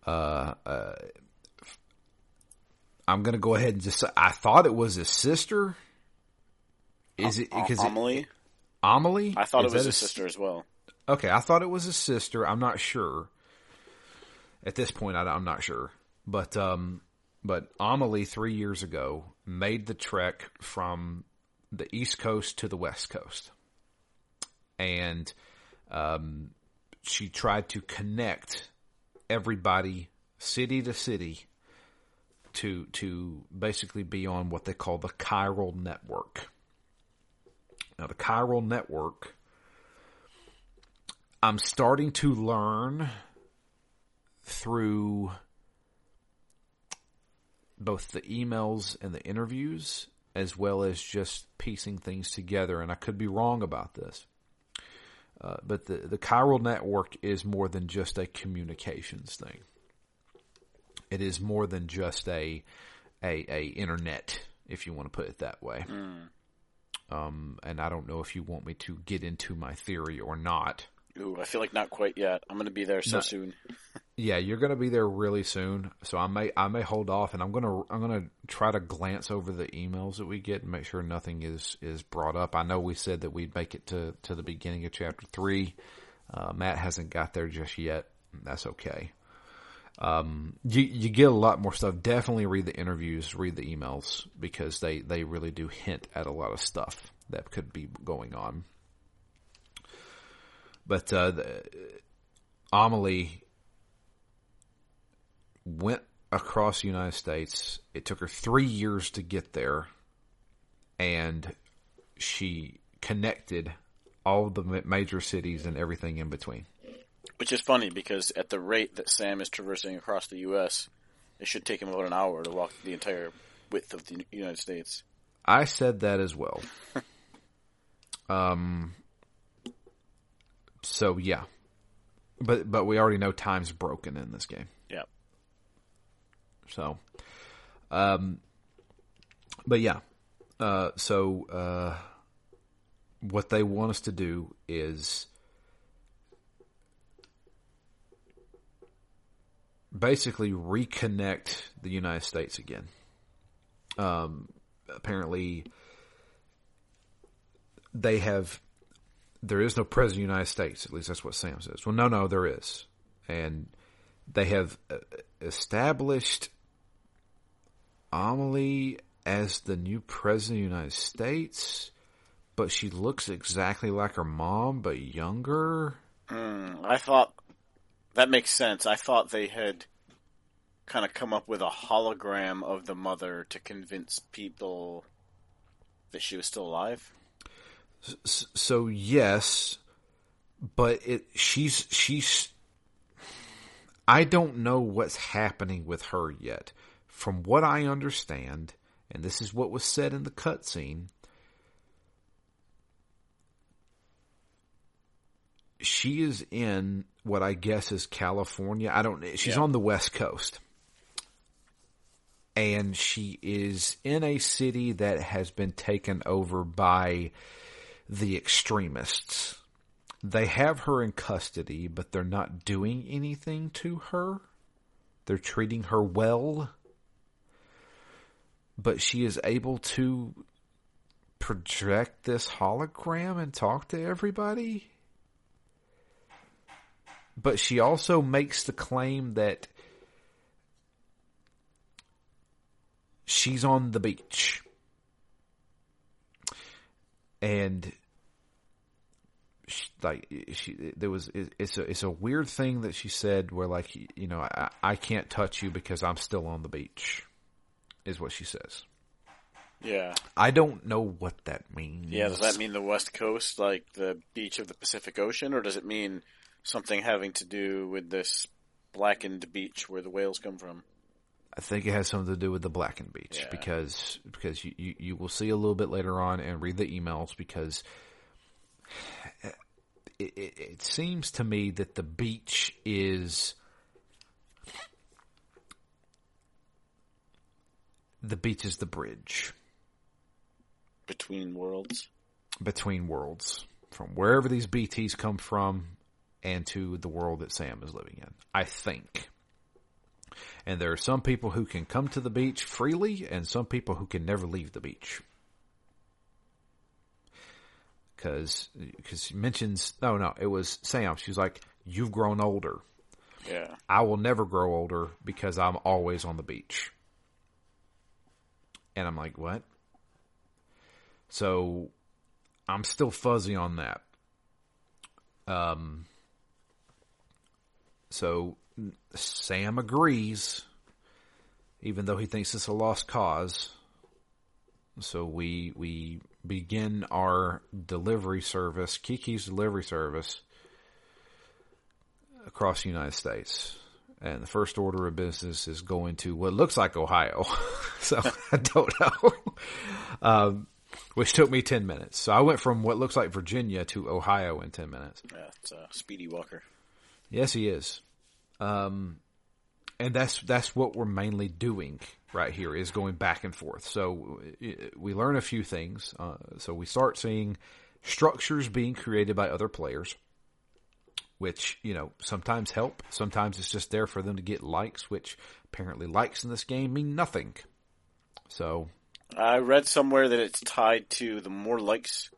uh, uh, I'm going to go ahead and just I thought it was his sister. Is it because it- Amelie? Amelie? I thought Is it was his sister as well. Okay, I thought it was his sister. I'm not sure. At this point, I, am not sure. But um, but Amelie three years ago made the trek from the East Coast to the West Coast, and um, she tried to connect everybody, city to city, to to basically be on what they call the chiral network. Now, the chiral network I'm starting to learn through both the emails and the interviews, as well as just piecing things together. And I could be wrong about this. Uh, but the, the chiral network is more than just a communications thing. It is more than just a, a, a internet, if you want to put it that way. Um, and I don't know if you want me to get into my theory or not. Ooh, I feel like not quite yet. I'm going to be there so No. soon. Yeah, you're going to be there really soon, so I may I may hold off, and I'm gonna I'm gonna try to glance over the emails that we get and make sure nothing is is brought up. I know we said that we'd make it to to the beginning of chapter three. Uh, Matt hasn't got there just yet. That's okay. Um, you you get a lot more stuff. Definitely read the interviews, read the emails because they they really do hint at a lot of stuff that could be going on. But uh, the, Amelie went across the United States. It took her three years to get there, and she connected all the major cities and everything in between. Which is funny because at the rate that Sam is traversing across the U.S., it should take him about an hour to walk the entire width of the United States. I said that as well. um. So yeah, but but we already know time's broken in this game. Yeah. So, um, but yeah, uh, so uh, what they want us to do is basically reconnect the United States again. Um, apparently, they have. There is no president of the United States. At least that's what Sam says. Well, no, no, there is, and they have uh, established Amelie as the new president of the United States, but she looks exactly like her mom, but younger. Mm, I thought that makes sense. I thought they had kind of come up with a hologram of the mother to convince people that she was still alive. S- So yes, but it she's she's. I don't know what's happening with her yet. From what I understand, and this is what was said in the cutscene, she is in what I guess is California. I don't. She's Yeah. on the West Coast, and she is in a city that has been taken over by the extremists. They have her in custody, but they're not doing anything to her. They're treating her well. But she is able to project this hologram and talk to everybody. But she also makes the claim that she's on the beach. And like she there was it's a it's a weird thing that she said where like you know I, I can't touch you because I'm still on the beach is what she says. Yeah. I don't know what that means. Yeah, does that mean the West Coast, like the beach of the Pacific Ocean, or does it mean something having to do with this blackened beach where the whales come from? I think it has something to do with the blackened beach Yeah. because because you, you, you will see a little bit later on and read the emails because it, it, it seems to me that the beach is the beach is the bridge Between worlds? between worlds from wherever these BTs come from and to the world that Sam is living in. I think. And there are some people who can come to the beach freely and some people who can never leave the beach. Cause, cause she mentions, no, no, it was Sam. She's like, you've grown older. Yeah. I will never grow older because I'm always on the beach. And I'm like, what? So I'm still fuzzy on that. Um, so Sam agrees, even though he thinks it's a lost cause. So we, we begin our delivery service, Kiki's delivery service across the United States. And the first order of business is going to what looks like Ohio. so I don't know. Um, which took me 10 minutes. So I went from what looks like Virginia to Ohio in 10 minutes. Yeah, it's uh, Speedy Walker. Yes, he is. Um, and that's, that's what we're mainly doing right here is going back and forth. So we learn a few things. Uh, so we start seeing structures being created by other players, which, you know, sometimes help. Sometimes it's just there for them to get likes, which apparently likes in this game mean nothing. So I read somewhere that it's tied to the more likes,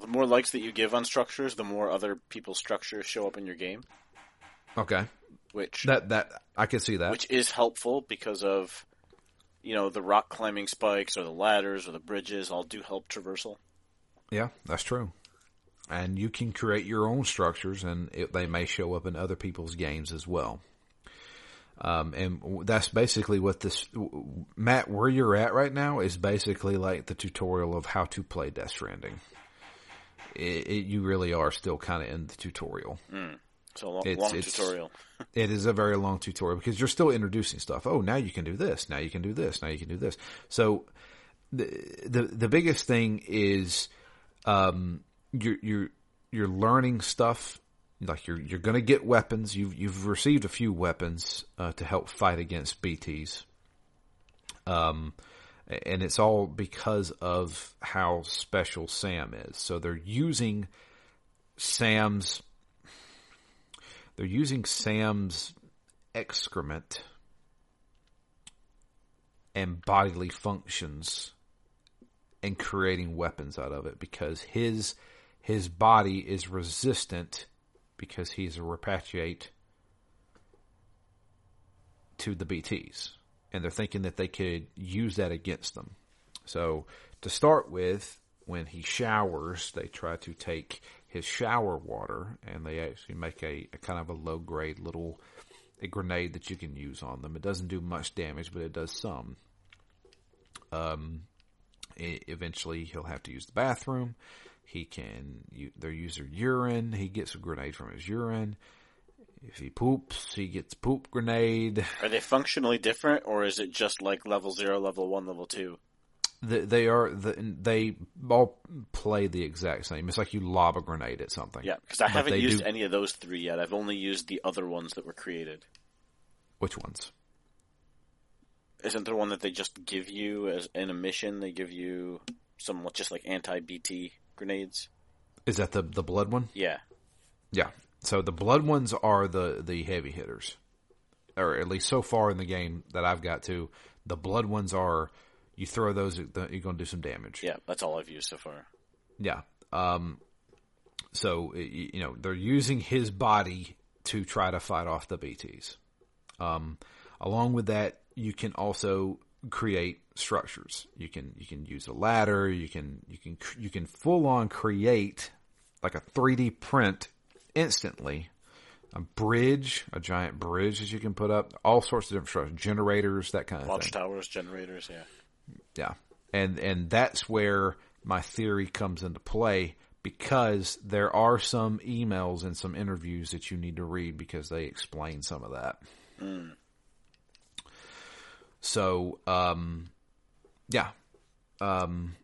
the more likes that you give on structures, the more other people's structures show up in your game, Okay. which That that I can see that. which is helpful because of you know the rock climbing spikes or the ladders or the bridges all do help traversal. yeah, that's true. And you can create your own structures, and it, they may show up in other people's games as well. Um, and that's basically what this Matt, where you're at right now, is basically like the tutorial of how to play Death Stranding. It, it, you really are still kind of in the tutorial. So a long, It's- long it's- tutorial. It is a very long tutorial because you're still introducing stuff. Oh, now you can do this. Now you can do this. Now you can do this. So the the the biggest thing is um you're you're you're learning stuff like you're you're going to get weapons. You've you've received a few weapons uh, to help fight against BTs. Um and it's all because of how special Sam is. So they're using Sam's they're using Sam's excrement and bodily functions and creating weapons out of it because his his body is resistant because he's a repatriate to the BTs and they're thinking that they could use that against them. So to start with, when he showers, they try to take his shower water and they actually make a, a kind of a low grade little a grenade that you can use on them. It doesn't do much damage, but it does some. Um, eventually he'll have to use the bathroom. He can, you, they use their urine. He gets a grenade from his urine. If he poops, he gets poop grenade. Are they functionally different, or is it just like level zero, level one, level two? The, they are the, they all play the exact same. It's like you lob a grenade at something. Yeah, because I But haven't used do- any of those three yet. I've only used the other ones that were created. Which ones? Isn't there one that they just give you as in a mission? They give you some just like anti BT grenades. Is that the the blood one? Yeah, Yeah. So the blood ones are the the heavy hitters, or at least so far in the game that I've got to. The blood ones are you throw those, you're going to do some damage. yeah, that's all I've used so far. Yeah. Um, so, you know, they're using his body to try to fight off the BTs. Um, along with that, you can also create structures. You can, you can use a ladder. You can, you can, you can full on create like a 3D print instantly a bridge, a giant bridge that you can put up, all sorts of different structures, generators, that kind of thing. Watchtowers, generators, yeah. Yeah. And and that's where my theory comes into play because there are some emails and some interviews that you need to read because they explain some of that. Mm. So, um, yeah. Um,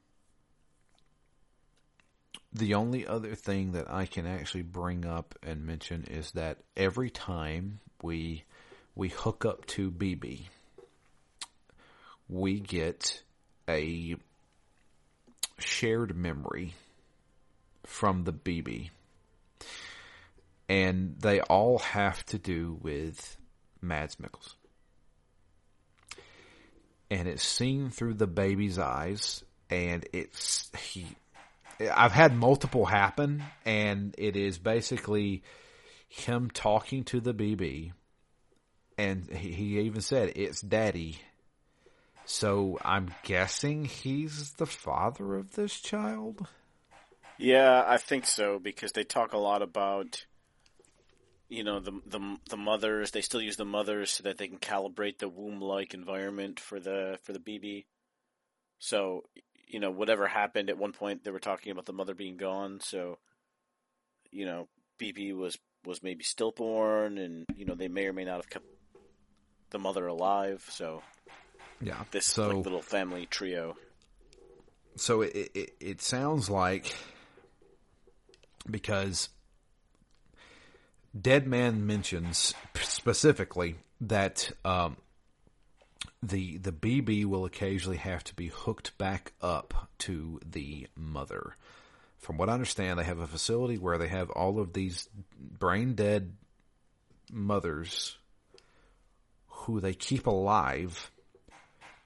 the only other thing that I can actually bring up and mention is that every time we we hook up to BB, we get a shared memory from the BB. And they all have to do with Mads Mikkels. And it's seen through the baby's eyes and it's he I've had multiple happen and it is basically him talking to the BB and he, he even said it's daddy so I'm guessing he's the father of this child? Yeah, I think so because they talk a lot about you know the the the mothers. They still use the mothers so that they can calibrate the womb-like environment for the for the BB. So you know whatever happened at one point, they were talking about the mother being gone. So you know BB was was maybe stillborn, and you know they may or may not have kept the mother alive. So yeah. This so, like, little family trio. So it, it it sounds like because Dead Man mentions specifically that um, the the BB will occasionally have to be hooked back up to the mother. From what I understand, they have a facility where they have all of these brain dead mothers who they keep alive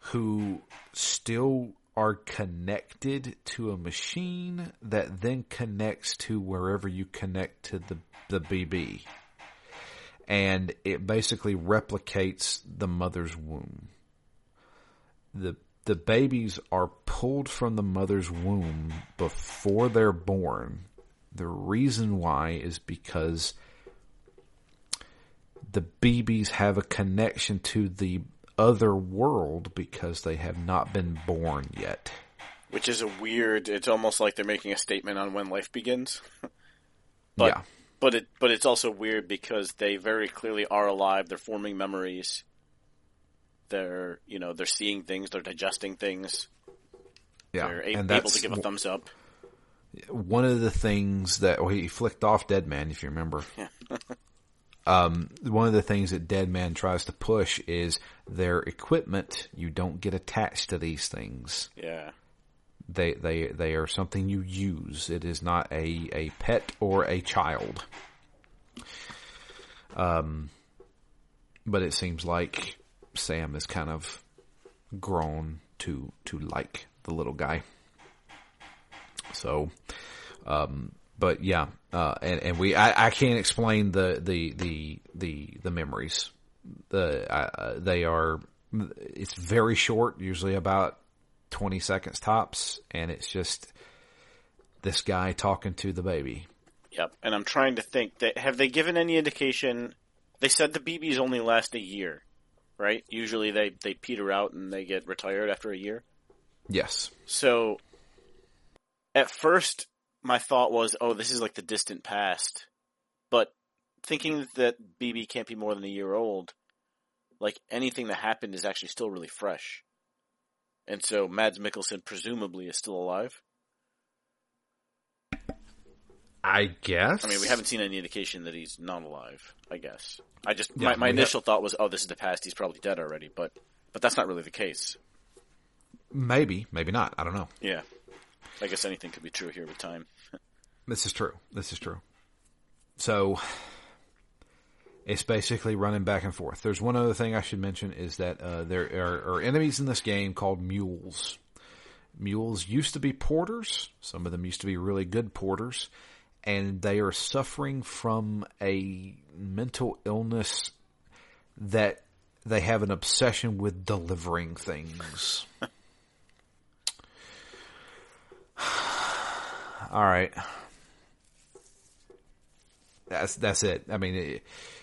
who still are connected to a machine that then connects to wherever you connect to the, the BB. And it basically replicates the mother's womb. The, the babies are pulled from the mother's womb before they're born. The reason why is because the BBs have a connection to the other world because they have not been born yet. Which is a weird. It's almost like they're making a statement on when life begins. but, yeah, but it but it's also weird because they very clearly are alive. They're forming memories. They're you know they're seeing things. They're digesting things. Yeah, they're a- and able to give a thumbs up. One of the things that well, he flicked off Dead Man, if you remember. Yeah. um, one of the things that Dead Man tries to push is their equipment. You don't get attached to these things. Yeah. They, they, they are something you use. It is not a, a pet or a child. Um, but it seems like Sam is kind of grown to, to like the little guy. So, um, but yeah, uh, and, and we, I, I can't explain the, the, the, the, the memories. The, uh, they are, it's very short, usually about 20 seconds tops, and it's just this guy talking to the baby. Yep. And I'm trying to think that, have they given any indication? They said the BBs only last a year, right? Usually they, they peter out and they get retired after a year. Yes. So, at first, my thought was, oh, this is like the distant past. But thinking that BB can't be more than a year old, like anything that happened is actually still really fresh. And so Mads Mikkelsen presumably is still alive. I guess. I mean, we haven't seen any indication that he's not alive. I guess. I just Yeah, my, my initial thought was, oh, this is the past. He's probably dead already. But but that's not really the case. Maybe, maybe not. I don't know. Yeah. I guess anything could be true here with time. This is true. This is true. So it's basically running back and forth. There's one other thing I should mention is that uh, there are, are enemies in this game called mules. Mules used to be porters. Some of them used to be really good porters, and they are suffering from a mental illness that they have an obsession with delivering things. All right. That's that's it. I mean, it,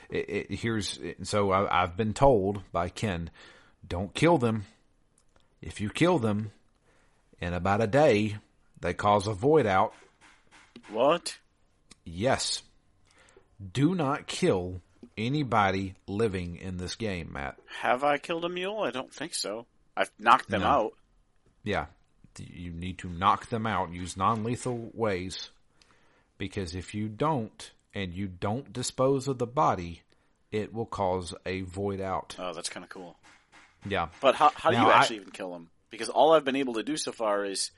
it, it, here's so I, I've been told by Ken, don't kill them. If you kill them, in about a day, they cause a void out. What? Yes. Do not kill anybody living in this game, Matt. Have I killed a mule? I don't think so. I've knocked them No. out. Yeah. You need to knock them out, use non-lethal ways. Because if you don't, and you don't dispose of the body, it will cause a void out. Oh, that's kind of cool. Yeah. But how, how do Now, you I- actually even kill them? Because all I've been able to do so far is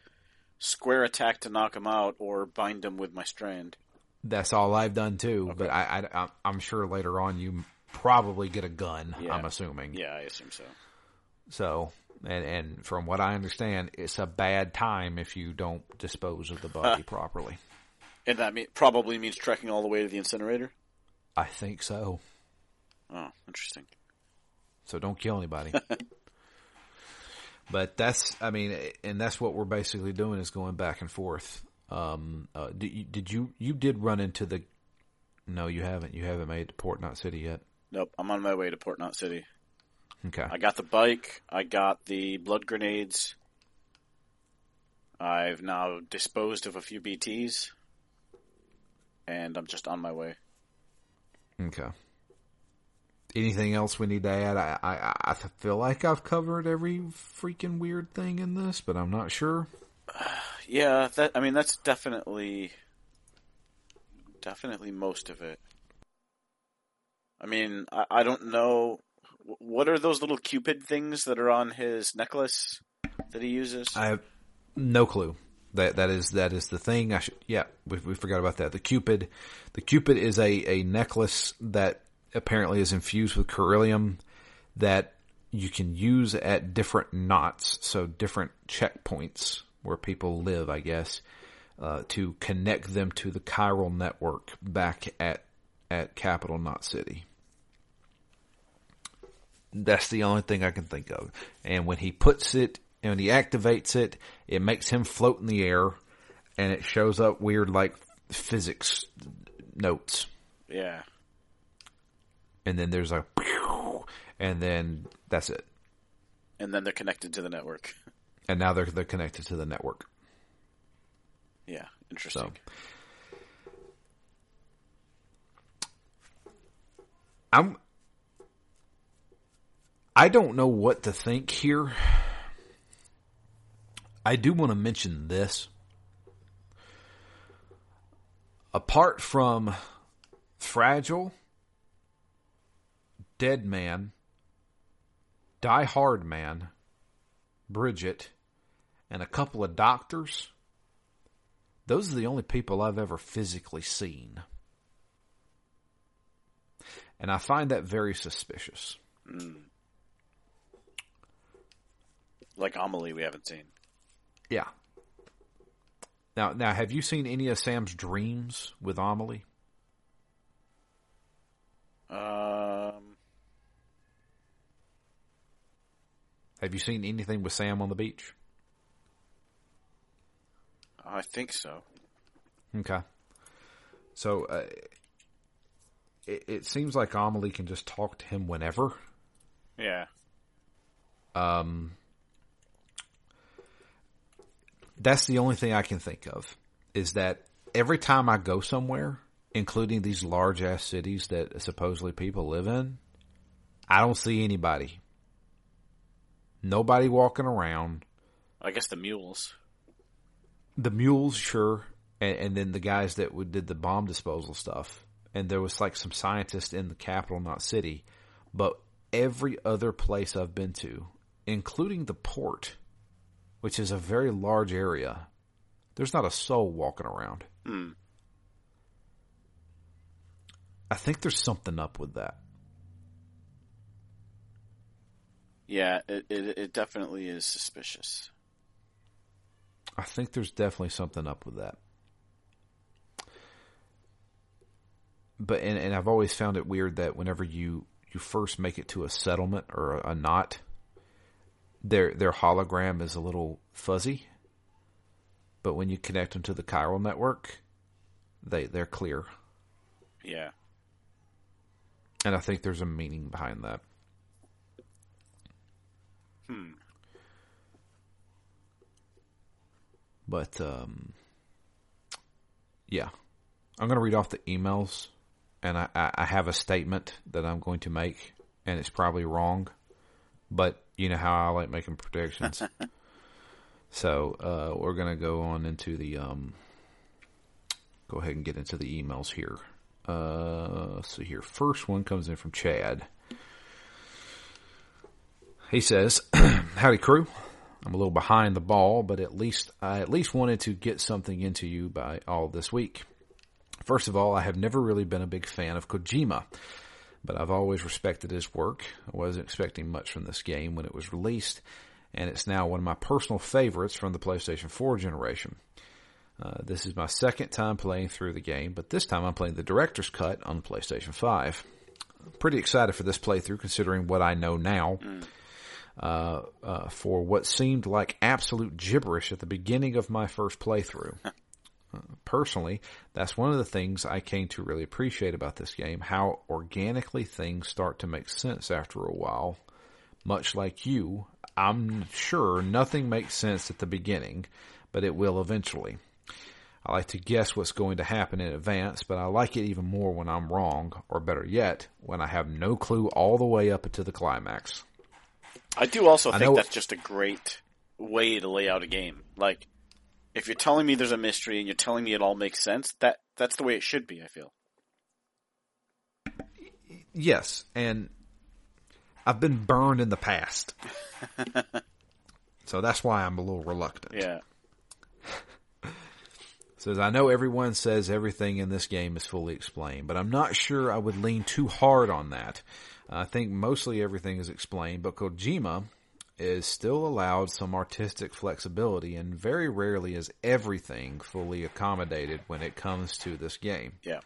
square attack to knock them out or bind them with my strand. That's all I've done too. But I, I, I'm sure later on you probably get a gun. Yeah. I'm assuming. Yeah, I assume so. So, and and from what I understand, it's a bad time if you don't dispose of the body properly. And that mean, probably means trekking all the way to the incinerator? I think so. Oh, interesting. So don't kill anybody. but that's, I mean, and that's what we're basically doing is going back and forth. Um, uh, did you, did you, you did run into the, no, you haven't, you haven't made it to Port Knot City yet. Nope, I'm on my way to Port Knot City. Okay. I got the bike. I got the blood grenades. I've now disposed of a few BTs. And I'm just on my way. Okay. Anything else we need to add? I, I, I feel like I've covered every freaking weird thing in this, but I'm not sure. Yeah, that I mean that's definitely definitely most of it. I mean, I, I don't know what are those little Q-pid things that are on his necklace that he uses? I have no clue. That that is that is the thing. I should yeah we we forgot about that. The Q-pid, the Q-pid is a a necklace that apparently is infused with beryllium that you can use at different knots, so different checkpoints where people live, I guess, uh, to connect them to the chiral network back at at Capital Knot City. That's the only thing I can think of. And when he puts it and when he activates it, it makes him float in the air and it shows up weird like physics notes. yeah. And then there's a and then that's it. And then they're connected to the network. And now they're they're connected to the network. Yeah, interesting. I'm I don't know what to think here. I do want to mention this. Apart from Fragile, Dead Man, Die Hard Man, Bridget, and a couple of doctors, those are the only people I've ever physically seen. And I find that very suspicious. Mm. Like Amelie we haven't seen. Yeah. Now, now, have you seen any of Sam's dreams with Amelie? Um Have you seen anything with Sam on the beach? I think so. Okay. So, uh, it, it seems like Amelie can just talk to him whenever. Yeah. Um, that's the only thing I can think of is that every time I go somewhere, including these large ass cities that supposedly people live in, I don't see anybody. Nobody walking around. I guess the mules. The mules, sure, and, and then the guys that would, did the bomb disposal stuff. And there was like some scientists in the Capital Knot City, but every other place I've been to, including the port, which is a very large area, there's not a soul walking around. Hmm. I think there's something up with that. Yeah, it, it it definitely is suspicious. I think there's definitely something up with that. But and, and I've always found it weird that whenever you you first make it to a settlement or a, a knot, their their hologram is a little fuzzy. But when you connect them to the chiral network, they they're clear. Yeah. And I think there's a meaning behind that. Hmm. But um, yeah, I'm going to read off the emails, and I, I have a statement that I'm going to make, and it's probably wrong, but you know how I like making predictions. so uh, we're going to go on into the um, go ahead and get into the emails here. Uh, let's here. First one comes in from Chad. He says, "Howdy, crew. I'm a little behind the ball, but at least I at least wanted to get something into you by all this week. First of all, I have never really been a big fan of Kojima, but I've always respected his work. I wasn't expecting much from this game when it was released, and it's now one of my personal favorites from the PlayStation 4 generation. Uh, this is my second time playing through the game, but this time I'm playing the director's cut on PlayStation 5. pretty excited for this playthrough considering what I know now. Uh, uh, for what seemed like absolute gibberish at the beginning of my first playthrough. Personally, that's one of the things I came to really appreciate about this game, how organically things start to make sense after a while. Much like you, I'm sure nothing makes sense at the beginning, but it will eventually. I like to guess what's going to happen in advance, but I like it even more when I'm wrong, or better yet, when I have no clue all the way up to the climax. I do also I think that's just a great way to lay out a game. Like, if you're telling me there's a mystery and you're telling me it all makes sense, that that's the way it should be. I feel. Yes, and I've been burned in the past. so that's why I'm a little reluctant. Yeah. Says, I know everyone says everything in this game is fully explained, but I'm not sure I would lean too hard on that. I think mostly everything is explained, but Kojima is still allowed some artistic flexibility and very rarely is everything fully accommodated when it comes to this game. Yeah.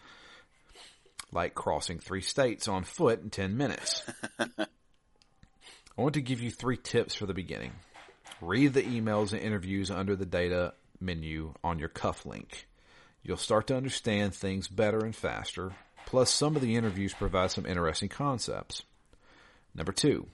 Like crossing three states on foot in 10 minutes. I want to give you three tips for the beginning. Read the emails and interviews under the data menu on your cuff link. You'll start to understand things better and faster. Plus, some of the interviews provide some interesting concepts. Number two,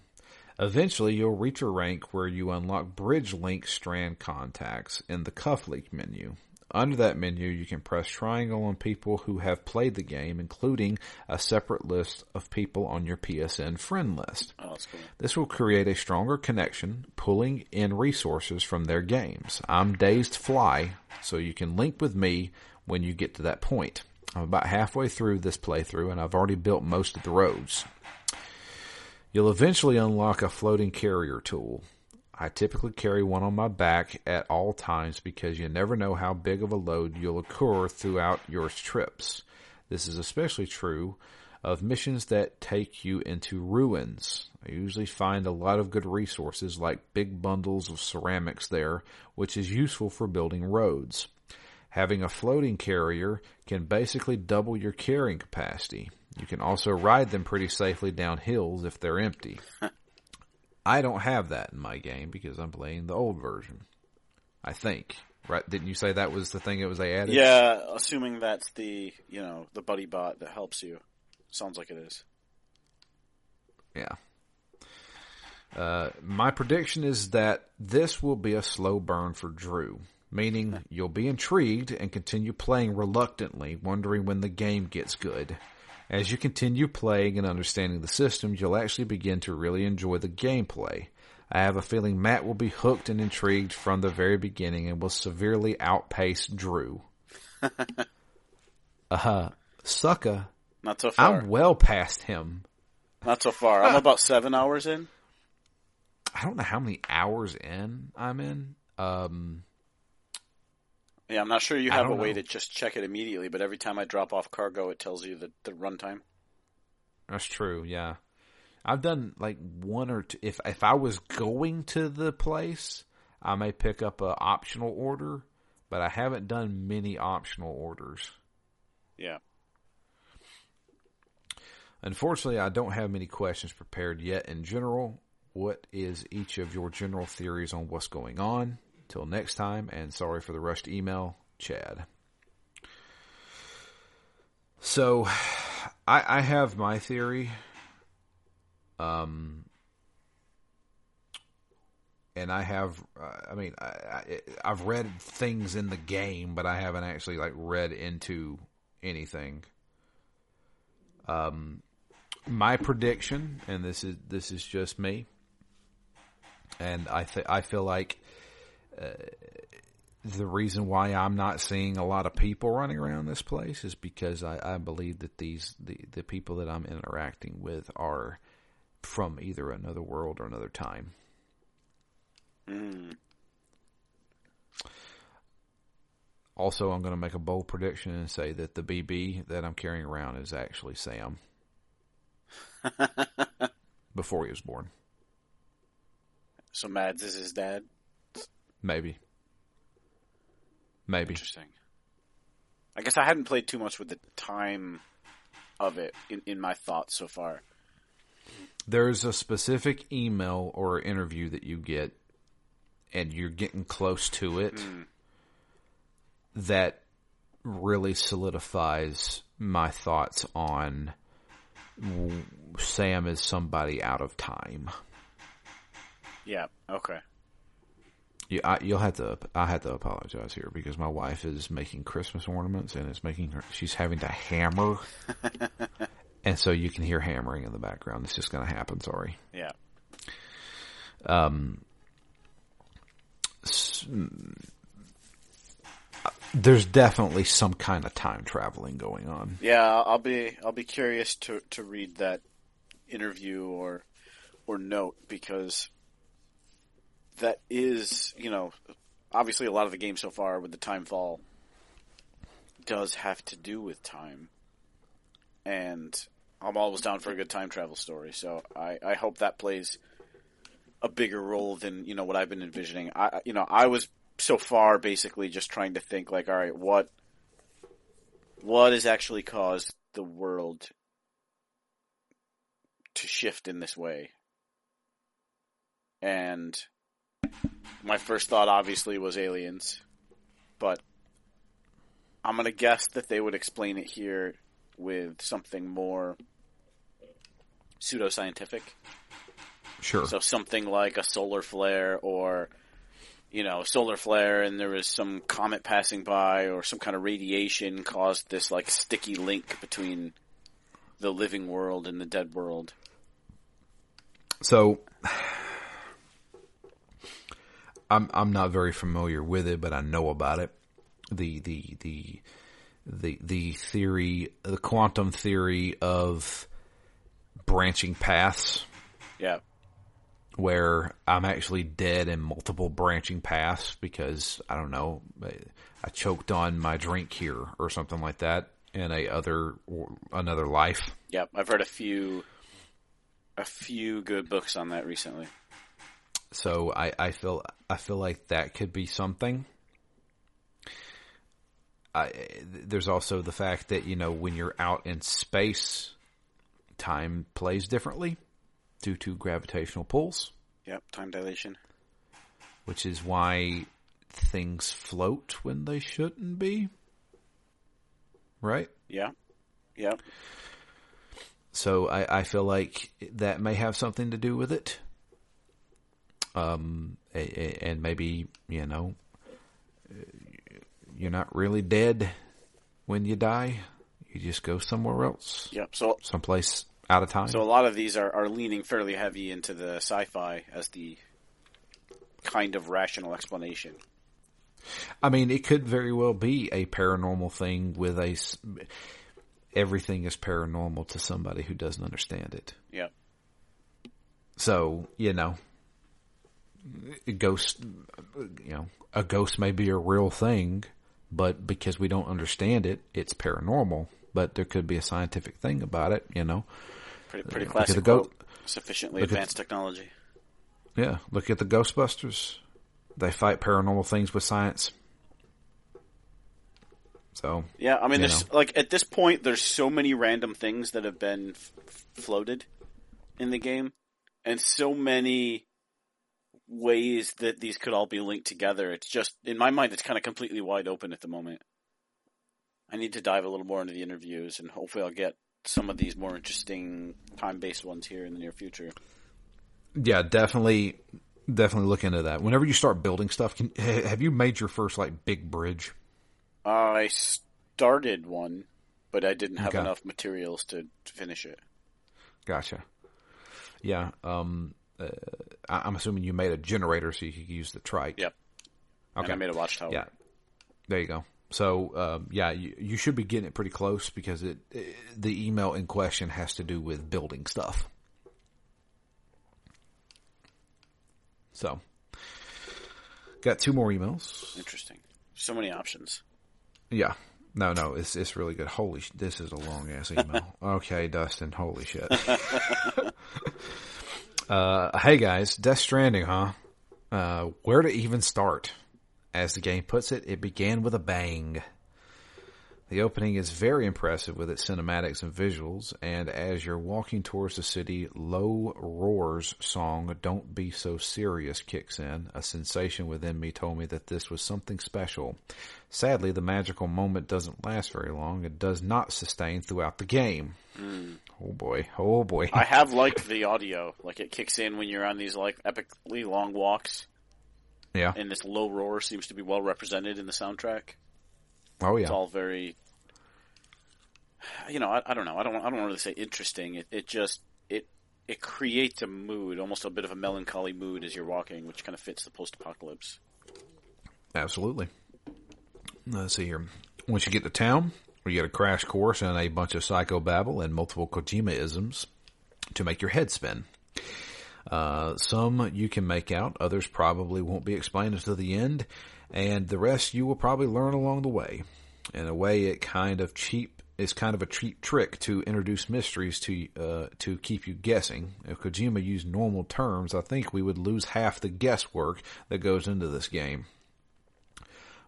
eventually you'll reach a rank where you unlock bridge link strand contacts in the cuff link menu. Under that menu, you can press triangle on people who have played the game, including a separate list of people on your PSN friend list. Oh, that's cool. This will create a stronger connection, pulling in resources from their games. I'm Dazed Fly, so you can link with me when you get to that point. I'm about halfway through this playthrough and I've already built most of the roads. You'll eventually unlock a floating carrier tool. I typically carry one on my back at all times because you never know how big of a load you'll occur throughout your trips. This is especially true of missions that take you into ruins. I usually find a lot of good resources like big bundles of ceramics there, which is useful for building roads. Having a floating carrier can basically double your carrying capacity. You can also ride them pretty safely down hills if they're empty. I don't have that in my game because I'm playing the old version. I think. Right? Didn't you say that was the thing that was they added? Yeah, assuming that's the you know the buddy bot that helps you. Sounds like it is. Yeah. Uh, my prediction is that this will be a slow burn for Drew, meaning you'll be intrigued and continue playing reluctantly, wondering when the game gets good. As you continue playing and understanding the system, you'll actually begin to really enjoy the gameplay. I have a feeling Matt will be hooked and intrigued from the very beginning and will severely outpace Drew. uh, huh. Sucker. Not so far. I'm well past him. Not so far. I'm about seven hours in. I don't know how many hours in I'm in. Um, Yeah, I'm not sure you have a way know. to just check it immediately, but every time I drop off cargo, it tells you the, the runtime. that's true. Yeah, I've done like one or two. If if I was going to the place, I may pick up a optional order, but I haven't done many optional orders. Yeah. Unfortunately, I don't have many questions prepared yet. In general, what is each of your general theories on what's going on? Till next time, and sorry for the rushed email, Chad. So, I, I have my theory. Um, and I have, I mean, I, I've read things in the game, but I haven't actually like read into anything. Um, my prediction, and this is this is just me, and I th- I feel like uh, the reason why I'm not seeing a lot of people running around this place is because I, I believe that these the the people that I'm interacting with are from either another world or another time. Mm. Also, I'm going to make a bold prediction and say that the BB that I'm carrying around is actually Sam before he was born. So Mads is his dad. Maybe. Maybe. Interesting. I guess I hadn't played too much with the time of it in, in my thoughts so far. There's a specific email or interview that you get, and you're getting close to it, hmm. that really solidifies my thoughts on Sam is somebody out of time. Yeah. Okay. You, I, you'll have to. I had to apologize here because my wife is making Christmas ornaments and it's making her. She's having to hammer, and so you can hear hammering in the background. It's just going to happen. Sorry. Yeah. Um. There's definitely some kind of time traveling going on. Yeah. I'll be I'll be curious to to read that interview or or note because that is you know obviously a lot of the game so far with the time fall does have to do with time. And I'm always down for a good time travel story so I, I hope that plays a bigger role than you know what I've been envisioning. I you know I was so far basically just trying to think like all right what what has actually caused the world to shift in this way? And my first thought obviously was aliens, but I'm gonna guess that they would explain it here with something more pseudoscientific. Sure. So something like a solar flare or, you know, solar flare and there was some comet passing by or some kind of radiation caused this like sticky link between the living world and the dead world. So I'm I'm not very familiar with it, but I know about it. The the the the the theory, the quantum theory of branching paths, Yeah. where I'm actually dead in multiple branching paths because I don't know, I choked on my drink here or something like that in a other another life. Yep, I've read a few, a few good books on that recently. So I, I feel I feel like that could be something. I, there's also the fact that you know when you're out in space, time plays differently due to gravitational pulls, Yep, time dilation. which is why things float when they shouldn't be. Right. Yeah, yep. So I, I feel like that may have something to do with it. Um, and maybe, you know, you're not really dead when you die. You just go somewhere else, Yep. So, someplace out of time. so a lot of these are, are leaning fairly heavy into the sci-fi as the kind of rational explanation. I mean, it could very well be a paranormal thing with a. Everything is paranormal to somebody who doesn't understand it. Yep. So, you know, ghost, you know, a ghost may be a real thing, but because we don't understand it, it's paranormal. But there could be a scientific thing about it, you know. Pretty, pretty classic goat. Sufficiently Look at advanced technology. Yeah, look at the Ghostbusters. They fight paranormal things with science. So, Yeah, I mean, there's like at this point, there's so many random things that have been f- floated in the game, and so many ways that these could all be linked together. It's just in my mind, it's kind of completely wide open at the moment. I need to dive a little more into the interviews, and hopefully, I'll get some of these more interesting time-based ones here in the near future. Yeah, definitely, definitely look into that. Whenever you start building stuff, can, have you made your first like big bridge? I started one, but I didn't have Okay. enough materials to, to finish it. Gotcha. Yeah. Um. Uh, I'm assuming you made a generator so you could use the trike. Yep. Okay. And I made a watchtower. Yeah. There you go. So, um, yeah, you, you should be getting it pretty close because it, it the email in question has to do with building stuff. So, got two more emails. Interesting. So many options. Yeah. No, no, it's it's really good. Holy, sh- this is a long ass email. okay, Dustin. Holy shit. uh, hey guys, Death Stranding, huh? Uh, where to even start? As the game puts it, it began with a bang. The opening is very impressive with its cinematics and visuals, and as you're walking towards the city, Low Roar's song Don't Be So Serious kicks in. A sensation within me told me that this was something special. Sadly, the magical moment doesn't last very long. It does not sustain throughout the game. Hmm. Oh boy, oh boy. I have liked the audio. Like it kicks in when you're on these like epically long walks, yeah. and this low roar seems to be well represented in the soundtrack. Oh yeah, It's all very, you know, I, I don't know. I don't. I don't want to really say interesting. It, it just it it creates a mood, almost a bit of a melancholy mood as you're walking, which kind of fits the post-apocalypse. Absolutely. Let's see here. Once you get to town, you get a crash course and a bunch of psychobabble and multiple Kojima-isms to make your head spin. Uh, some you can make out, others probably won't be explained until the end, and the rest you will probably learn along the way. In a way, it kind of cheap is kind of a cheap trick to introduce mysteries to uh, to keep you guessing. If Kojima used normal terms, I think we would lose half the guesswork that goes into this game.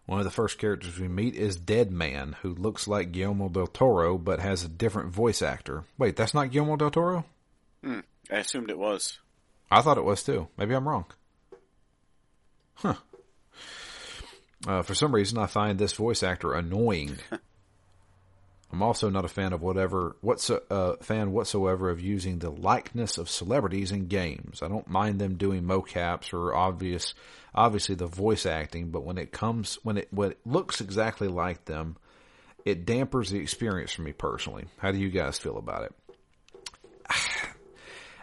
One of the first characters we meet is Dead Man, who looks like Guillermo del Toro but has a different voice actor. Wait, that's not Guillermo del Toro? I assumed it was. I thought it was too. Maybe I'm wrong. Huh. Uh, for some reason, I find this voice actor annoying. I'm also not a fan of whatever, what's uh, fan whatsoever of using the likeness of celebrities in games. I don't mind them doing mocaps or obvious, obviously the voice acting, but when it comes, when it, when it looks exactly like them, it dampers the experience for me personally. How do you guys feel about it?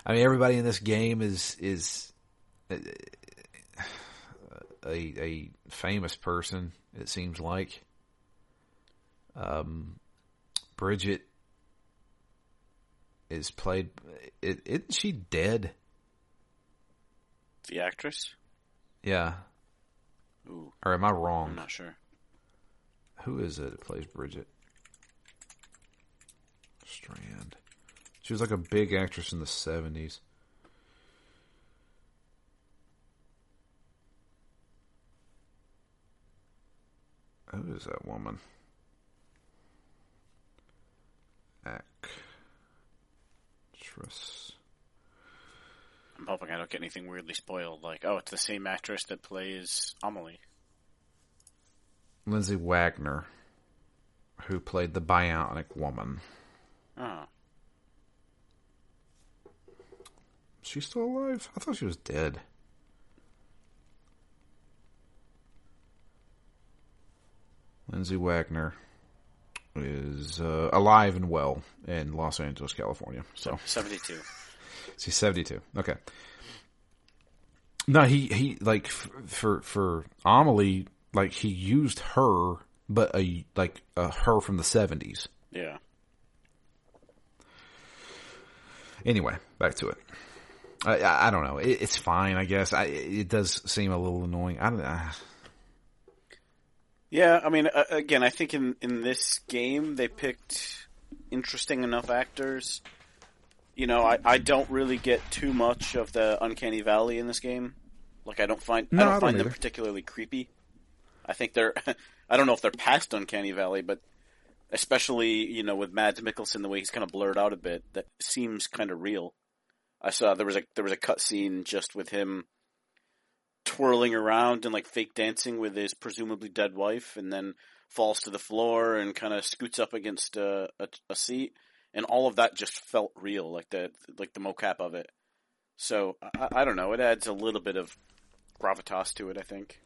I mean, everybody in this game is is a a famous person. It seems like. Um, Bridget is played. It, isn't she dead? The actress? Yeah. Ooh, Or am I wrong? I'm not sure. Who is it that plays Bridget? Strand. She was like a big actress in the seventies. Who is that woman? Actress. I'm hoping I don't get anything weirdly spoiled. Like, oh, it's the same actress that plays Amelie. Lindsay Wagner, who played the Bionic Woman. Oh, Is she still alive? I thought she was dead. Lindsay Wagner is uh, alive and well in Los Angeles, California. So 72. she's seventy-two. Okay. No, he he like f- for for Amelie, like he used her, but a like a her from the seventies. Yeah. Anyway, back to it. I, I, I don't know. It, it's fine, I guess. I, it does seem a little annoying. I don't. Uh, Yeah, I mean, uh, again, I think in, in this game they picked interesting enough actors. You know, I, I don't really get too much of the uncanny valley in this game. Like, I don't find No, I don't I don't find them particularly creepy. I think they're I don't know if they're past uncanny valley, but especially you know with Mads Mikkelsen the way he's kind of blurred out a bit, that seems kind of real. I saw there was a there was a cut scene just with him twirling around and like fake dancing with his presumably dead wife, and then falls to the floor and kind of scoots up against a, a, a seat. and all of that just felt real, like the like the mocap of it. So I, I don't know. It adds a little bit of gravitas to it. I think.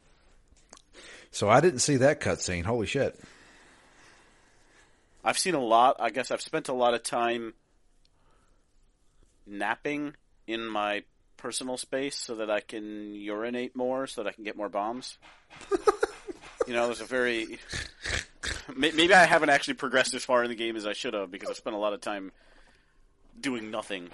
So I didn't see that cutscene. Holy shit! I've seen a lot. I guess I've spent a lot of time napping in my personal space so that I can urinate more, so that I can get more bombs. you know, there's a very maybe I haven't actually progressed as far in the game as I should have because I've spent a lot of time doing nothing.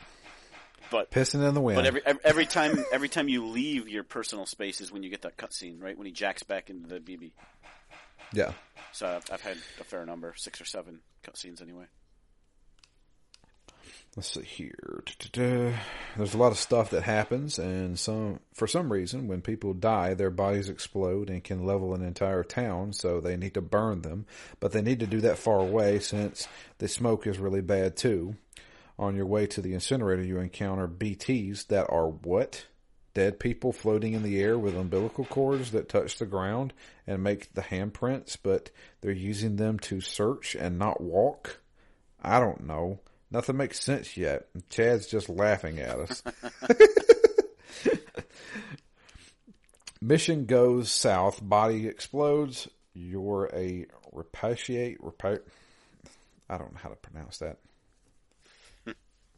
But pissing in the wind. But every every time every time you leave your personal space is when you get that cutscene, right? When he jacks back into the BB. Yeah. So I've, I've had a fair number, six or seven cutscenes anyway. Let's see here. There's a lot of stuff that happens, and some for some reason, when people die, their bodies explode and can level an entire town. So they need to burn them, but they need to do that far away since the smoke is really bad too. On your way to the incinerator, you encounter BTs that are what? Dead people floating in the air with umbilical cords that touch the ground and make the handprints, but they're using them to search and not walk? I don't know. Nothing makes sense yet. Chad's just laughing at us. Mission goes south. Body explodes. You're a repatriate. Repa- I don't know how to pronounce that.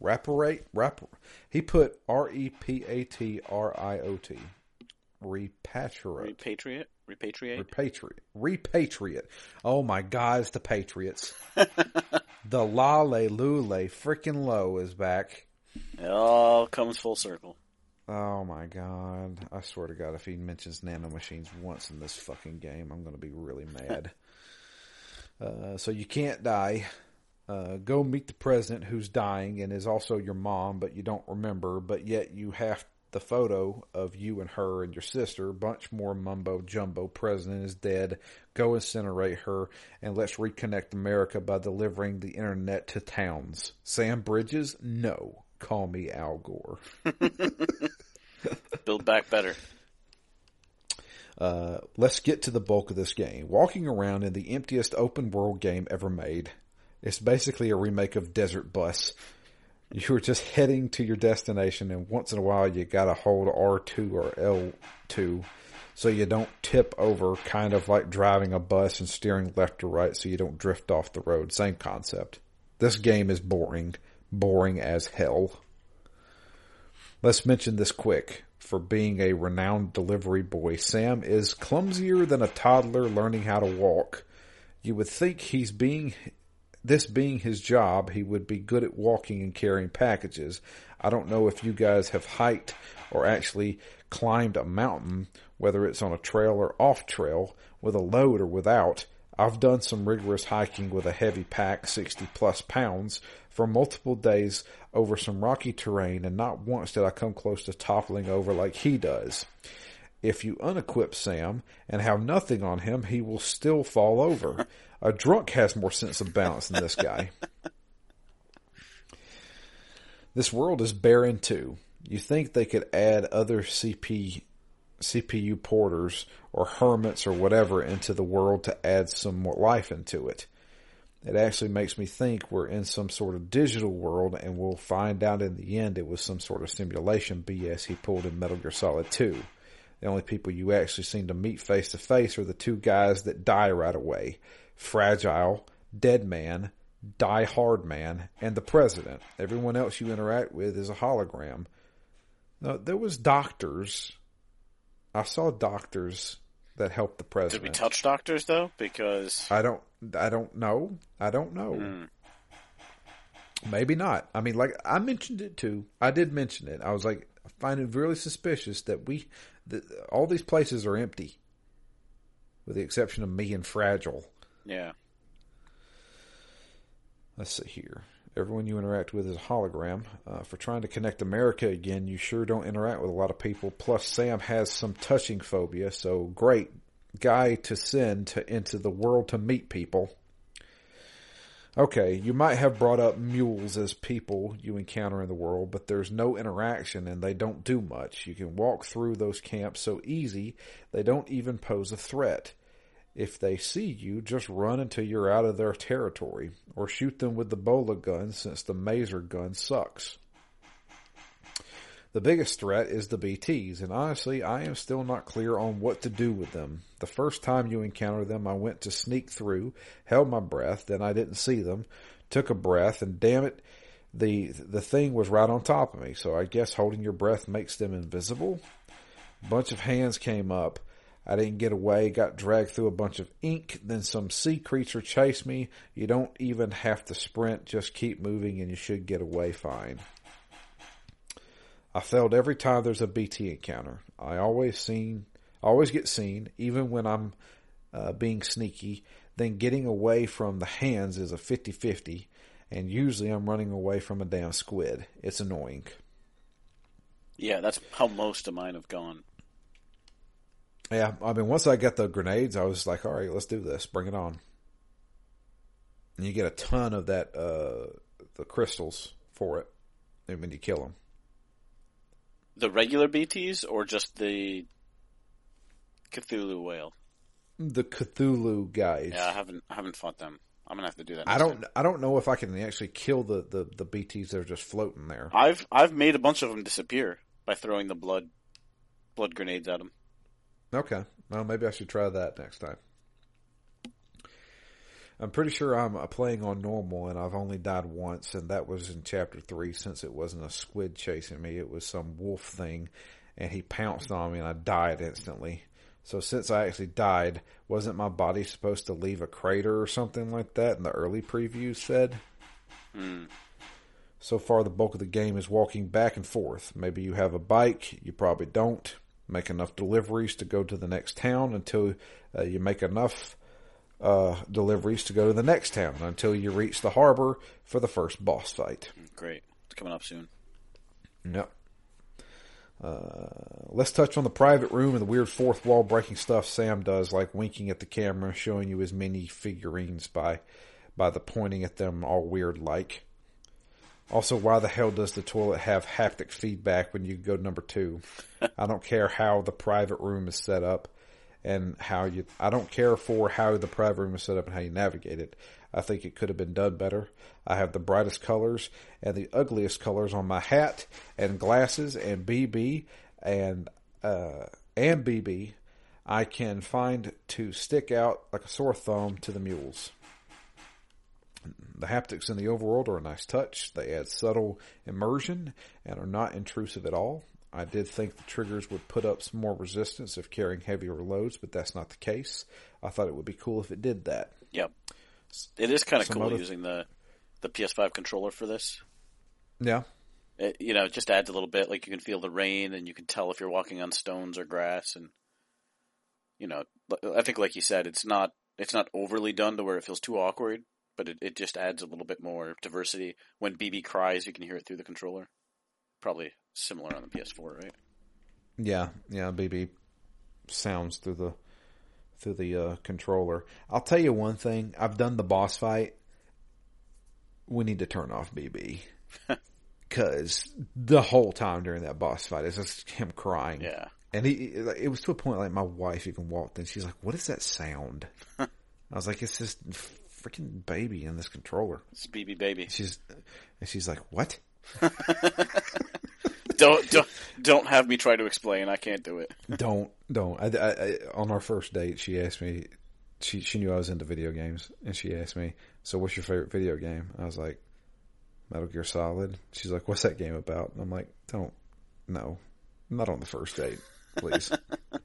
Reparate. Rap- he put R E P A T R I O T. Repatriate. Repatriate. Repatriate. Repatriate. Repatriate. Oh my God! It's the Patriots. the Lale Lule freaking low is back. It all comes full circle. Oh my god. I swear to god if he mentions nano machines once in this fucking game, I'm gonna be really mad. uh, so you can't die. Uh, go meet the president who's dying and is also your mom, but you don't remember, but yet you have the photo of you and her and your sister. Bunch more mumbo jumbo. President is dead. Go incinerate her and let's reconnect America by delivering the internet to towns. Sam Bridges? No. Call me Al Gore. Build back better. Uh, let's get to the bulk of this game. Walking around in the emptiest open world game ever made. It's basically a remake of Desert Bus. You're just heading to your destination and once in a while you gotta hold R2 or L2 so you don't tip over kind of like driving a bus and steering left or right so you don't drift off the road. Same concept. This game is boring. Boring as hell. Let's mention this quick. For being a renowned delivery boy, Sam is clumsier than a toddler learning how to walk. You would think he's being this being his job, he would be good at walking and carrying packages. I don't know if you guys have hiked or actually climbed a mountain, whether it's on a trail or off trail, with a load or without. I've done some rigorous hiking with a heavy pack, 60 plus pounds, for multiple days over some rocky terrain and not once did I come close to toppling over like he does. If you unequip Sam and have nothing on him, he will still fall over. A drunk has more sense of balance than this guy. this world is barren too. You think they could add other CP, CPU porters or hermits or whatever into the world to add some more life into it. It actually makes me think we're in some sort of digital world and we'll find out in the end it was some sort of simulation BS he pulled in Metal Gear Solid 2. The only people you actually seem to meet face to face are the two guys that die right away. Fragile, Dead Man, Die Hard Man, and the President. Everyone else you interact with is a hologram. Now, there was doctors. I saw doctors that helped the president. Did we touch doctors though? Because I don't, I don't know. I don't know. Mm. Maybe not. I mean, like I mentioned it too. I did mention it. I was like, I find it really suspicious that we, that all these places are empty, with the exception of me and Fragile. Yeah, Let's see here. Everyone you interact with is a hologram. Uh, for trying to connect America again, you sure don't interact with a lot of people. Plus, Sam has some touching phobia, so great guy to send to, into the world to meet people. Okay, you might have brought up mules as people you encounter in the world, but there's no interaction and they don't do much. You can walk through those camps so easy, they don't even pose a threat. If they see you, just run until you're out of their territory, or shoot them with the bola gun since the maser gun sucks. The biggest threat is the BTs, and honestly, I am still not clear on what to do with them. The first time you encounter them, I went to sneak through, held my breath, then I didn't see them, took a breath, and damn it, the the thing was right on top of me. So I guess holding your breath makes them invisible. Bunch of hands came up. I didn't get away, got dragged through a bunch of ink, then some sea creature chased me. You don't even have to sprint, just keep moving and you should get away fine. I failed every time there's a BT encounter. I always seen, always get seen, even when I'm uh, being sneaky. Then getting away from the hands is a 50-50, and usually I'm running away from a damn squid. It's annoying. Yeah, that's how most of mine have gone. Yeah, I mean, once I got the grenades, I was like, all right, let's do this. Bring it on. And you get a ton of that, uh, the crystals for it when you kill them. The regular BTs or just the Cthulhu whale? The Cthulhu guys. Yeah, I haven't I haven't fought them. I'm gonna have to do that. I don't. Time. I don't know if I can actually kill the, the, the BTs that are just floating there. I've I've made a bunch of them disappear by throwing the blood blood grenades at them. Okay. Well, maybe I should try that next time. I'm pretty sure I'm playing on normal and I've only died once and that was in chapter three since it wasn't a squid chasing me. It was some wolf thing and he pounced on me and I died instantly. So since I actually died, wasn't my body supposed to leave a crater or something like that in the early previews said? Hmm. So far the bulk of the game is walking back and forth. Maybe you have a bike, you probably don't. Make enough deliveries to go to the next town until uh, you make enough uh, deliveries to go to the next town until you reach the harbor for the first boss fight. Great. It's coming up soon. Yep. Uh, let's touch on the private room and the weird fourth wall breaking stuff Sam does, like winking at the camera, showing you his mini figurines by by the pointing at them all weird like. Also, why the hell does the toilet have haptic feedback when you go number two? I don't care how the private room is set up and how you, I don't care for how the private room is set up and how you navigate it. I think it could have been done better. I have the brightest colors and the ugliest colors on my hat and glasses and BB and, uh, and BB I can find to stick out like a sore thumb to the mules. The haptics in the overworld are a nice touch. They add subtle immersion and are not intrusive at all. I did think the triggers would put up some more resistance if carrying heavier loads, but that's not the case. I thought it would be cool if it did that. Yep. It is kind of cool other... using the the PS5 controller for this. Yeah. It, you know, it just adds a little bit. Like you can feel the rain, and you can tell if you're walking on stones or grass, and you know, I think, like you said, it's not it's not overly done to where it feels too awkward, but it, it just adds a little bit more diversity. When BB cries, you can hear it through the controller. Probably similar on the PS4, right? Yeah, yeah. BB sounds through the through the uh, controller. I'll tell you one thing. I've done the boss fight. We need to turn off BB because the whole time during that boss fight is just him crying. Yeah, and he it was to a point like my wife even walked in. She's like, "What is that sound?" I was like, "It's this freaking baby in this controller." It's BB baby. She's and she's like, "What?" don't don't don't have me try to explain. I can't do it. don't don't. I, I, I, on our first date, she asked me. She she knew I was into video games, and she asked me, "So, what's your favorite video game?" I was like, "Metal Gear Solid." She's like, "What's that game about?" And I'm like, "Don't, no, not on the first date, please."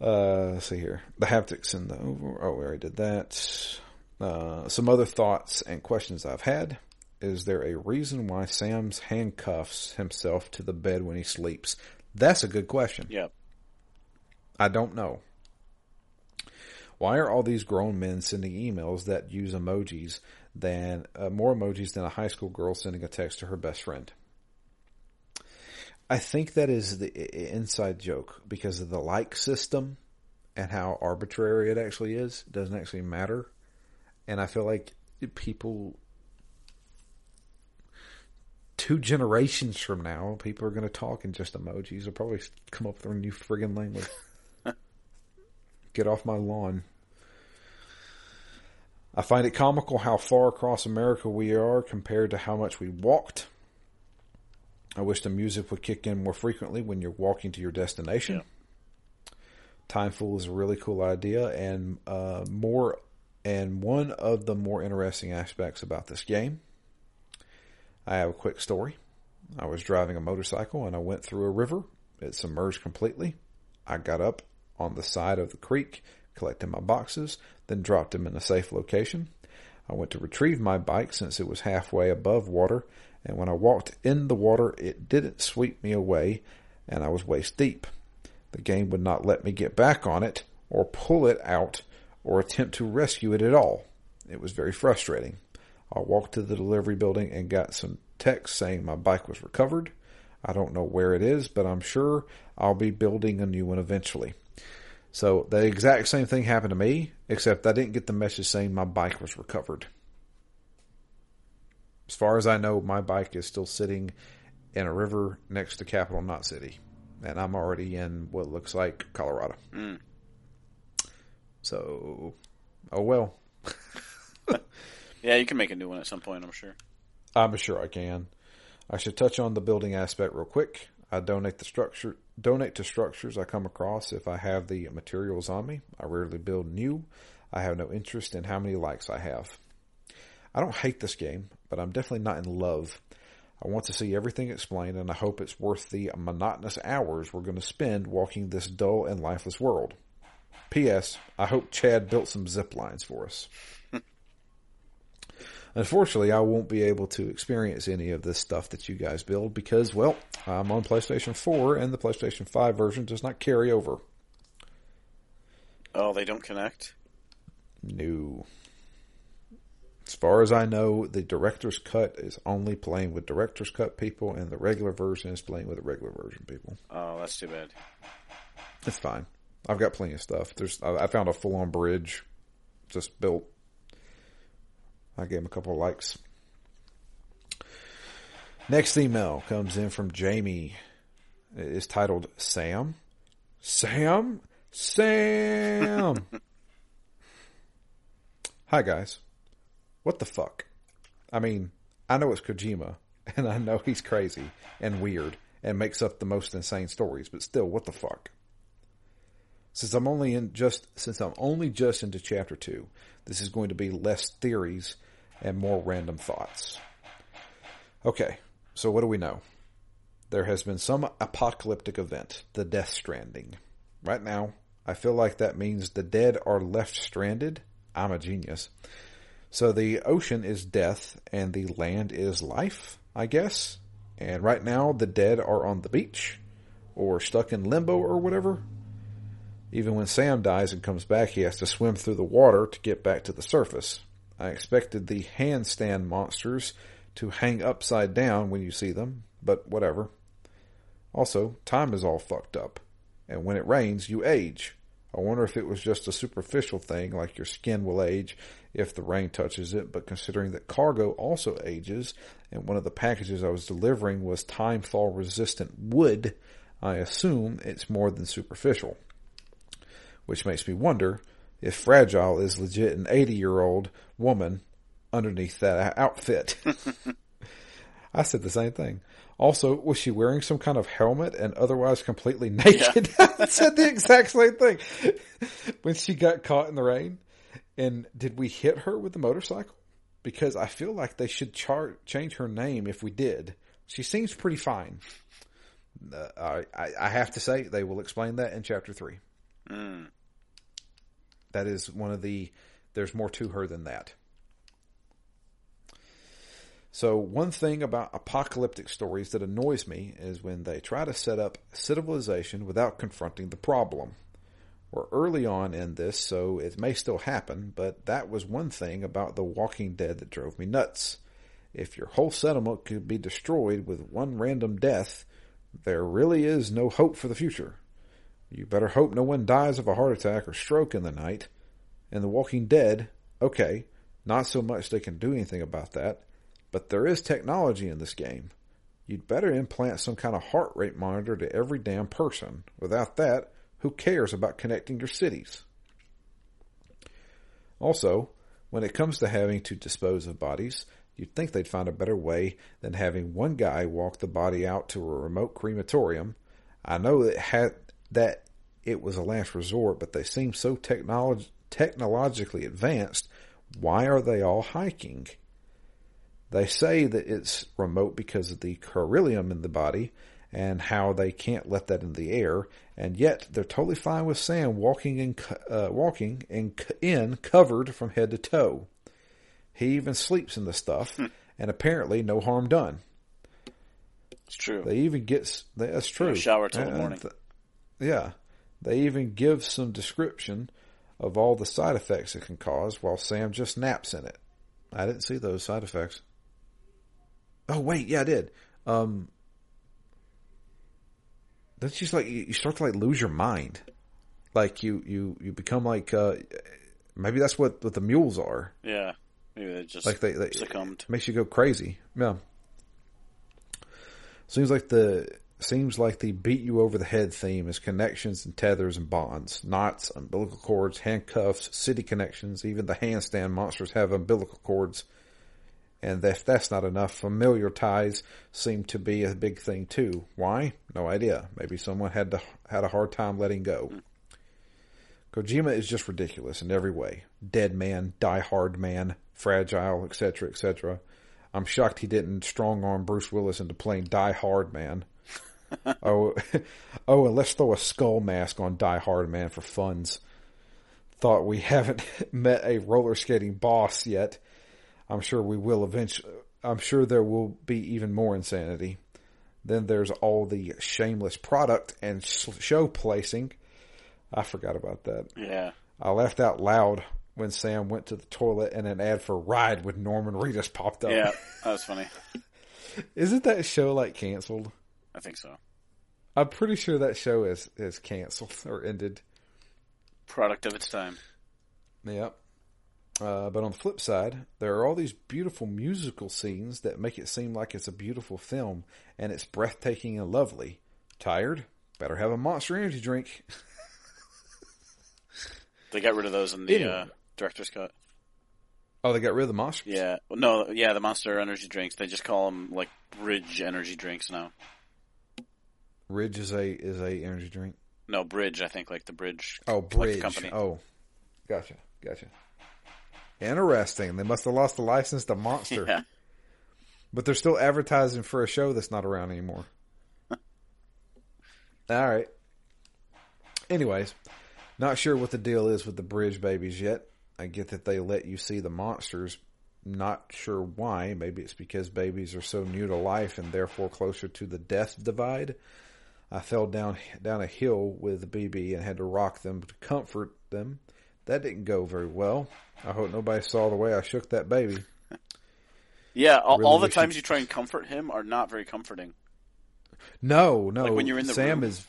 uh, let's see here. The haptics in the over. Oh, we already did that. Uh, some other thoughts and questions I've had. Is there a reason why Sam's handcuffs himself to the bed when he sleeps? That's a good question. Yep. I don't know. Why are all these grown men sending emails that use emojis than uh, more emojis than a high school girl sending a text to her best friend? I think that is the inside joke because of the like system and how arbitrary it actually is. It doesn't actually matter. And I feel like people two generations from now, people are going to talk in just emojis. They'll probably come up with a new friggin' language. Get off my lawn. I find it comical how far across America we are compared to how much we walked. I wish the music would kick in more frequently when you're walking to your destination. Yeah. Timefall is a really cool idea and uh, more and one of the more interesting aspects about this game. I have a quick story. I was driving a motorcycle and I went through a river. It submerged completely. I got up on the side of the creek, collected my boxes, then dropped them in a safe location. I went to retrieve my bike since it was halfway above water, and when I walked in the water, it didn't sweep me away, and I was waist deep. The game would not let me get back on it, or pull it out, or attempt to rescue it at all. It was very frustrating. I walked to the delivery building and got some text saying my bike was recovered. I don't know where it is, but I'm sure I'll be building a new one eventually. So the exact same thing happened to me, except I didn't get the message saying my bike was recovered. As far as I know, my bike is still sitting in a river next to Capital Knot City, and I'm already in what looks like Colorado. Mm. So, oh well. Yeah, you can make a new one at some point, I'm sure. I'm sure I can. I should touch on the building aspect real quick. I donate the structure donate to structures I come across if I have the materials on me. I rarely build new. I have no interest in how many likes I have. I don't hate this game, but I'm definitely not in love. I want to see everything explained and I hope it's worth the monotonous hours we're going to spend walking this dull and lifeless world. P.S. I hope Chad built some zip lines for us. Unfortunately, I won't be able to experience any of this stuff that you guys build because, well, I'm on PlayStation 4 and the PlayStation 5 version does not carry over. Oh, they don't connect? No. As far as I know, the director's cut is only playing with director's cut people and the regular version is playing with the regular version people. Oh, that's too bad. It's fine. I've got plenty of stuff. There's I found a full on bridge just built I gave him a couple of likes. Next email comes in from Jamie. It is titled Sam. Sam? Sam! Hi guys. What the fuck? I mean, I know it's Kojima, and I know he's crazy and weird and makes up the most insane stories, but still, what the fuck? Since I'm only in just since I'm only just into chapter two, this is going to be less theories and more random thoughts. Okay, so what do we know? There has been some apocalyptic event, the Death Stranding. Right now, I feel like that means the dead are left stranded. I'm a genius. So the ocean is death and the land is life, I guess. And right now the dead are on the beach or stuck in limbo or whatever. Even when Sam dies and comes back, he has to swim through the water to get back to the surface. I expected the handstand monsters to hang upside down when you see them, but whatever. Also, time is all fucked up. And when it rains, you age. I wonder if it was just a superficial thing, like your skin will age if the rain touches it, but considering that cargo also ages, and one of the packages I was delivering was time fall resistant wood, I assume it's more than superficial. Which makes me wonder if Fragile is legit an 80 year old woman underneath that outfit. I said the same thing. Also, was she wearing some kind of helmet and otherwise completely naked? Yeah. I said the exact same thing. when she got caught in the rain. And did we hit her with the motorcycle? Because I feel like they should char- change her name if we did. She seems pretty fine. Uh, I, I have to say, they will explain that in chapter three. Mm. That is one of the, there's more to her than that. So one thing about apocalyptic stories that annoys me is when they try to set up civilization without confronting the problem. We're early on in this, so it may still happen, but that was one thing about The Walking Dead that drove me nuts. If your whole settlement could be destroyed with one random death, there really is no hope for the future. You better hope no one dies of a heart attack or stroke in the night. In The Walking Dead, okay, not so much they can do anything about that, but there is technology in this game. You'd better implant some kind of heart rate monitor to every damn person. Without that, who cares about connecting your cities? Also, when it comes to having to dispose of bodies, you'd think they'd find a better way than having one guy walk the body out to a remote crematorium. I know that had that it was a last resort, but they seem so technolog- technologically advanced. Why are they all hiking? They say that it's remote because of the beryllium in the body and how they can't let that in the air, and yet they're totally fine with Sam walking in, uh, walking in, in covered from head to toe. He even sleeps in the stuff, Hmm. and apparently no harm done. It's true. They even get that's true. shower till the morning. th- yeah, they even give some description of all the side effects it can cause, while Sam just naps in it. I didn't see those side effects. Oh wait, yeah, I did. Um, that's just like you start to like lose your mind, like you you you become like uh, maybe that's what what the mules are. yeah. Maybe they just Like they, they succumbed. makes you go crazy. Yeah. Seems like the seems like the beat you over the head theme is connections and tethers and bonds, knots, umbilical cords, handcuffs, city connections. Even the handstand monsters have umbilical cords. And if that's not enough, familiar ties seem to be a big thing too. Why? No idea. Maybe someone had to, had a hard time letting go. Kojima is just ridiculous in every way. Dead man, die hard man, fragile, etc., etc. I'm shocked he didn't strong arm Bruce Willis into playing Die Hard Man. oh, oh, and let's throw a skull mask on Die Hard Man for funds. Thought we haven't met a roller skating boss yet. I'm sure we will eventually. I'm sure there will be even more insanity. Then there's all the shameless product and show placing. I forgot about that. Yeah. I laughed out loud when Sam went to the toilet and an ad for Ride with Norman Reedus popped up. Yeah. That was funny. Isn't that show like canceled? I think so. I'm pretty sure that show is is canceled or ended. Product of its time. Yep. Uh, but on the flip side, there are all these beautiful musical scenes that make it seem like it's a beautiful film and it's breathtaking and lovely. Tired? Better have a Monster Energy drink. They got rid of those in the Anyway. uh, director's cut. Oh, they got rid of the monsters. Yeah. Well, No, yeah, the Monster Energy drinks. They just call them like Bridge Energy drinks now. Ridge is a is a energy drink. No, Bridge. I think like the Bridge. Oh, like Bridge. the company. Oh, gotcha, gotcha. Interesting. They must have lost the license to Monster, Yeah. but they're still advertising for a show that's not around anymore. All right. Anyways, not sure what the deal is with the Bridge babies yet. I get that they let you see the monsters. Not sure why. Maybe it's because babies are so new to life and therefore closer to the death divide. I fell down down a hill with BB and had to rock them to comfort them. That didn't go very well. I hope nobody saw the way I shook that baby. Yeah. All, Really all the times you try and comfort him are not very comforting. No, no. Like when you're in the Sam room? is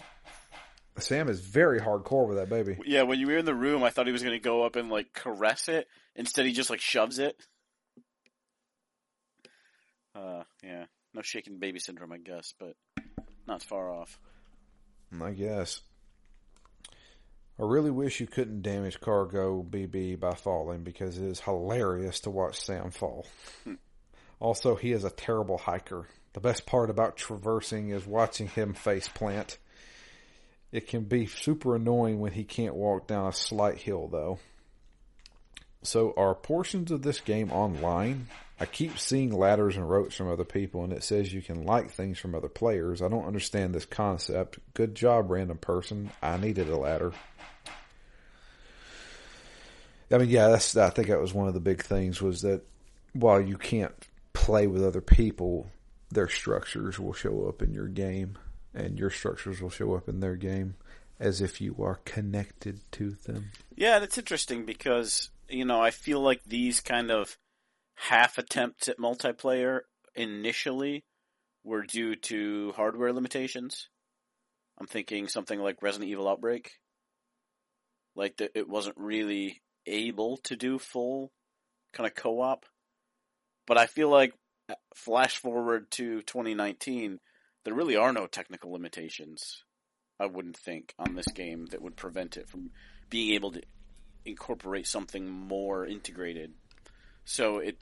Sam is very hardcore with that baby. Yeah. When you were in the room, I thought he was going to go up and like caress it. Instead, he just like shoves it. Uh, yeah. No shaking baby syndrome, I guess, but not far off. I guess. I really wish you couldn't damage cargo BB by falling because it is hilarious to watch Sam fall. also, he is a terrible hiker. The best part about traversing is watching him face plant. It can be super annoying when he can't walk down a slight hill though. So are portions of this game online? I keep seeing ladders and ropes from other people and it says you can like things from other players. I don't understand this concept. Good job, random person. I needed a ladder. I mean, yeah, that's, I think that was one of the big things was that while you can't play with other people, their structures will show up in your game and your structures will show up in their game as if you are connected to them. Yeah, that's interesting because, you know, I feel like these kind of half attempts at multiplayer initially were due to hardware limitations. I'm thinking something like Resident Evil Outbreak. Like that it wasn't really able to do full kind of co-op. But I feel like flash forward to 2019, there really are no technical limitations. I wouldn't think on this game that would prevent it from being able to incorporate something more integrated. So it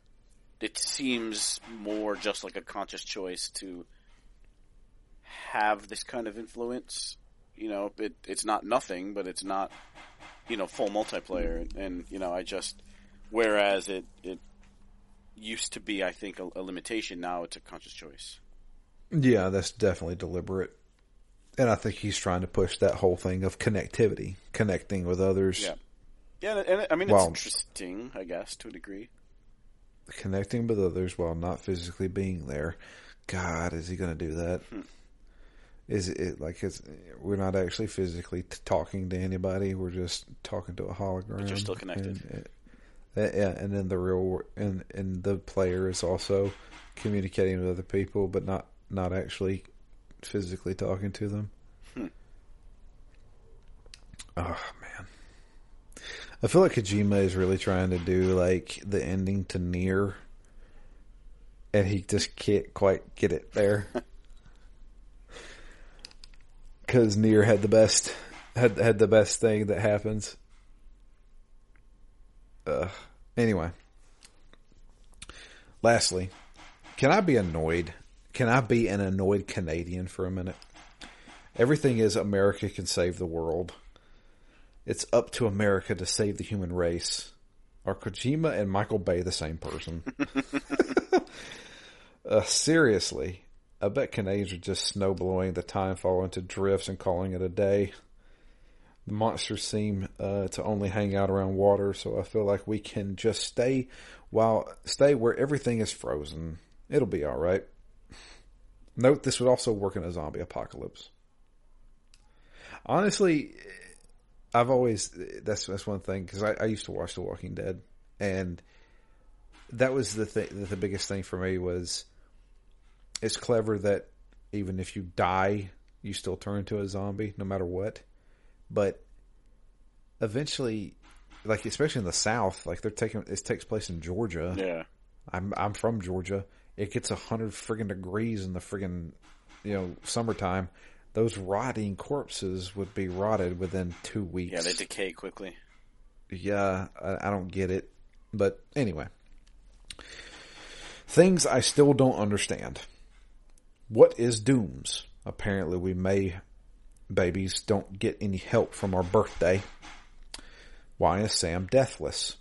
it seems more just like a conscious choice to have this kind of influence. You know, it it's not nothing, but it's not you know full multiplayer. And you know, I just whereas it it used to be, I think, a, a limitation. Now it's a conscious choice. Yeah, that's definitely deliberate. And I think he's trying to push that whole thing of connectivity, connecting with others. Yeah, yeah, and, and I mean it's interesting, I guess, to a degree. Connecting with others while not physically being there. God, is he going to do that? Hmm. Is it like it's, we're not actually physically t- talking to anybody? We're just talking to a hologram. you're still connected. And, uh, yeah, and then the real and and the player is also communicating with other people, but not not actually physically talking to them. Hmm. Oh man, I feel like Kojima is really trying to do like the ending to Nier, and he just can't quite get it there. Because Nier had the best had had the best thing that happens. Uh, anyway, lastly, can I be annoyed? Can I be an annoyed Canadian for a minute? Everything is America can save the world. It's up to America to save the human race. Are Kojima and Michael Bay the same person? uh, seriously, I bet Canadians are just snow blowing the time fall into drifts and calling it a day. The monsters seem uh, to only hang out around water, so I feel like we can just stay while stay where everything is frozen. It'll be all right. Note this would also work in a zombie apocalypse. Honestly, I've always that's that's one thing because I, I used to watch The Walking Dead, and that was the thing. The biggest thing for me was it's clever that even if you die, you still turn into a zombie no matter what. But eventually, like especially in the South, like they're taking it takes place in Georgia. Yeah, I'm I'm from Georgia. It gets a hundred friggin' degrees in the friggin' you know summertime. Those rotting corpses would be rotted within two weeks. yeah, they decay quickly. Yeah, I, I don't get it. But anyway, things I still don't understand. What is dooms? Apparently, we may babies don't get any help from our birthday. Why is Sam deathless?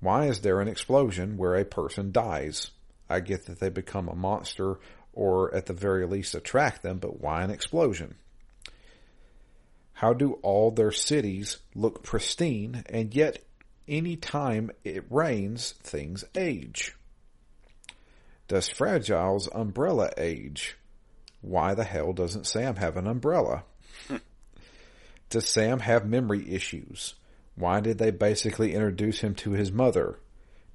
Why is there an explosion where a person dies? I get that they become a monster or at the very least attract them, but why an explosion? How do all their cities look pristine and yet any time it rains, things age? Does Fragile's umbrella age? Why the hell doesn't Sam have an umbrella? Does Sam have memory issues? Why did they basically introduce him to his mother?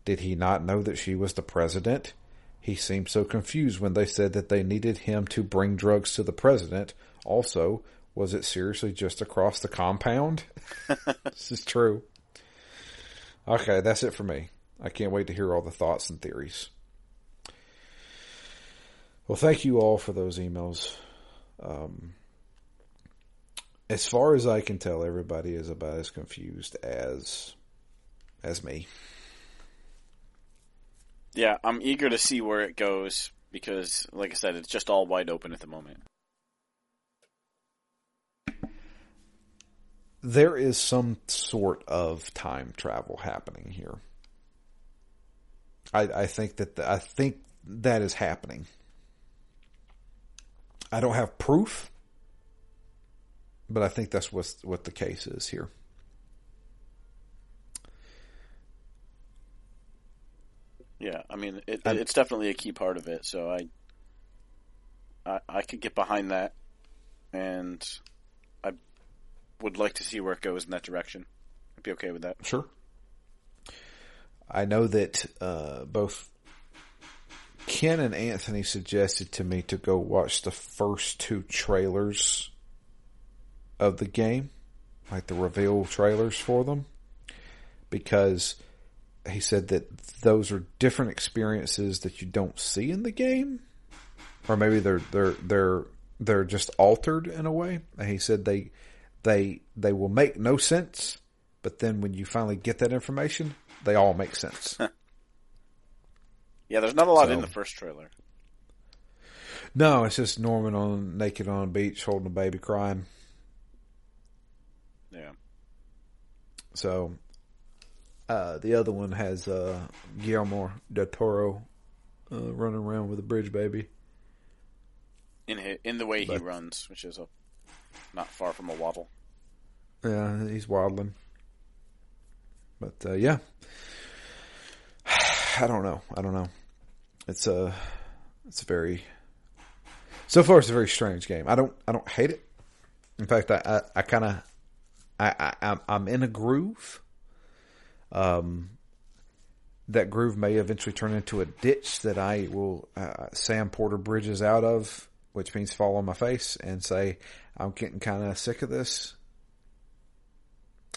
Did he not know that she was the president? He seemed so confused when they said that they needed him to bring drugs to the president. Also, was it seriously just across the compound? this is true. Okay, that's it for me. I can't wait to hear all the thoughts and theories. Well, thank you all for those emails. Um, as far as I can tell, everybody is about as confused as as me. Yeah, I'm eager to see where it goes because, like I said, it's just all wide open at the moment. There is some sort of time travel happening here. I, I think that the, I think that is happening. I don't have proof, but I think that's what what the case is here. Yeah, I mean, it, it's definitely a key part of it. So I, I, I could get behind that, and I would like to see where it goes in that direction. I'd be okay with that. Sure. I know that uh, both Ken and Anthony suggested to me to go watch the first two trailers of the game, like the reveal trailers for them, because he said that those are different experiences that you don't see in the game, or maybe they're they're they're they're just altered in a way. And he said they they they will make no sense, but then when you finally get that information, they all make sense. Yeah, there's not a lot So- in the first trailer. no, it's just Norman on naked on a beach holding a baby crying. Yeah. So uh, the other one has uh, Guillermo del Toro uh, running around with a bridge baby. In hi in the way he runs, which is a not far from a waddle. Yeah, he's waddling. But uh, yeah, I don't know. I don't know. It's a, it's a very. So far, it's a very strange game. I don't. I don't hate it. In fact, I. I, I kind of. I, I. I'm- in a groove. Um. That groove may eventually turn into a ditch that I will uh, Sam Porter bridges out of, which means fall on my face and say, "I'm getting kind of sick of this."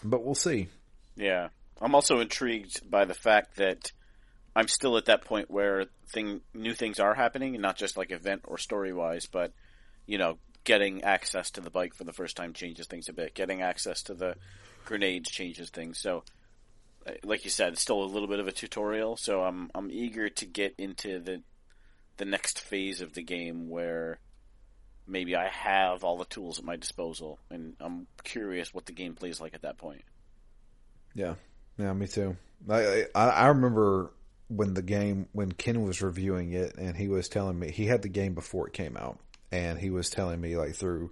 But we'll see. Yeah. I'm also intrigued by the fact that I'm still at that point where thing new things are happening, and not just like event or story wise, but you know, getting access to the bike for the first time changes things a bit. Getting access to the grenades changes things. So, uh, like you said, it's still a little bit of a tutorial. So I'm I'm eager to get into the the next phase of the game where maybe I have all the tools at my disposal, and I'm curious what the gameplay is like at that point. Yeah, yeah, me too. I I, I remember when the game when Ken was reviewing it and he was telling me he had the game before it came out and he was telling me like through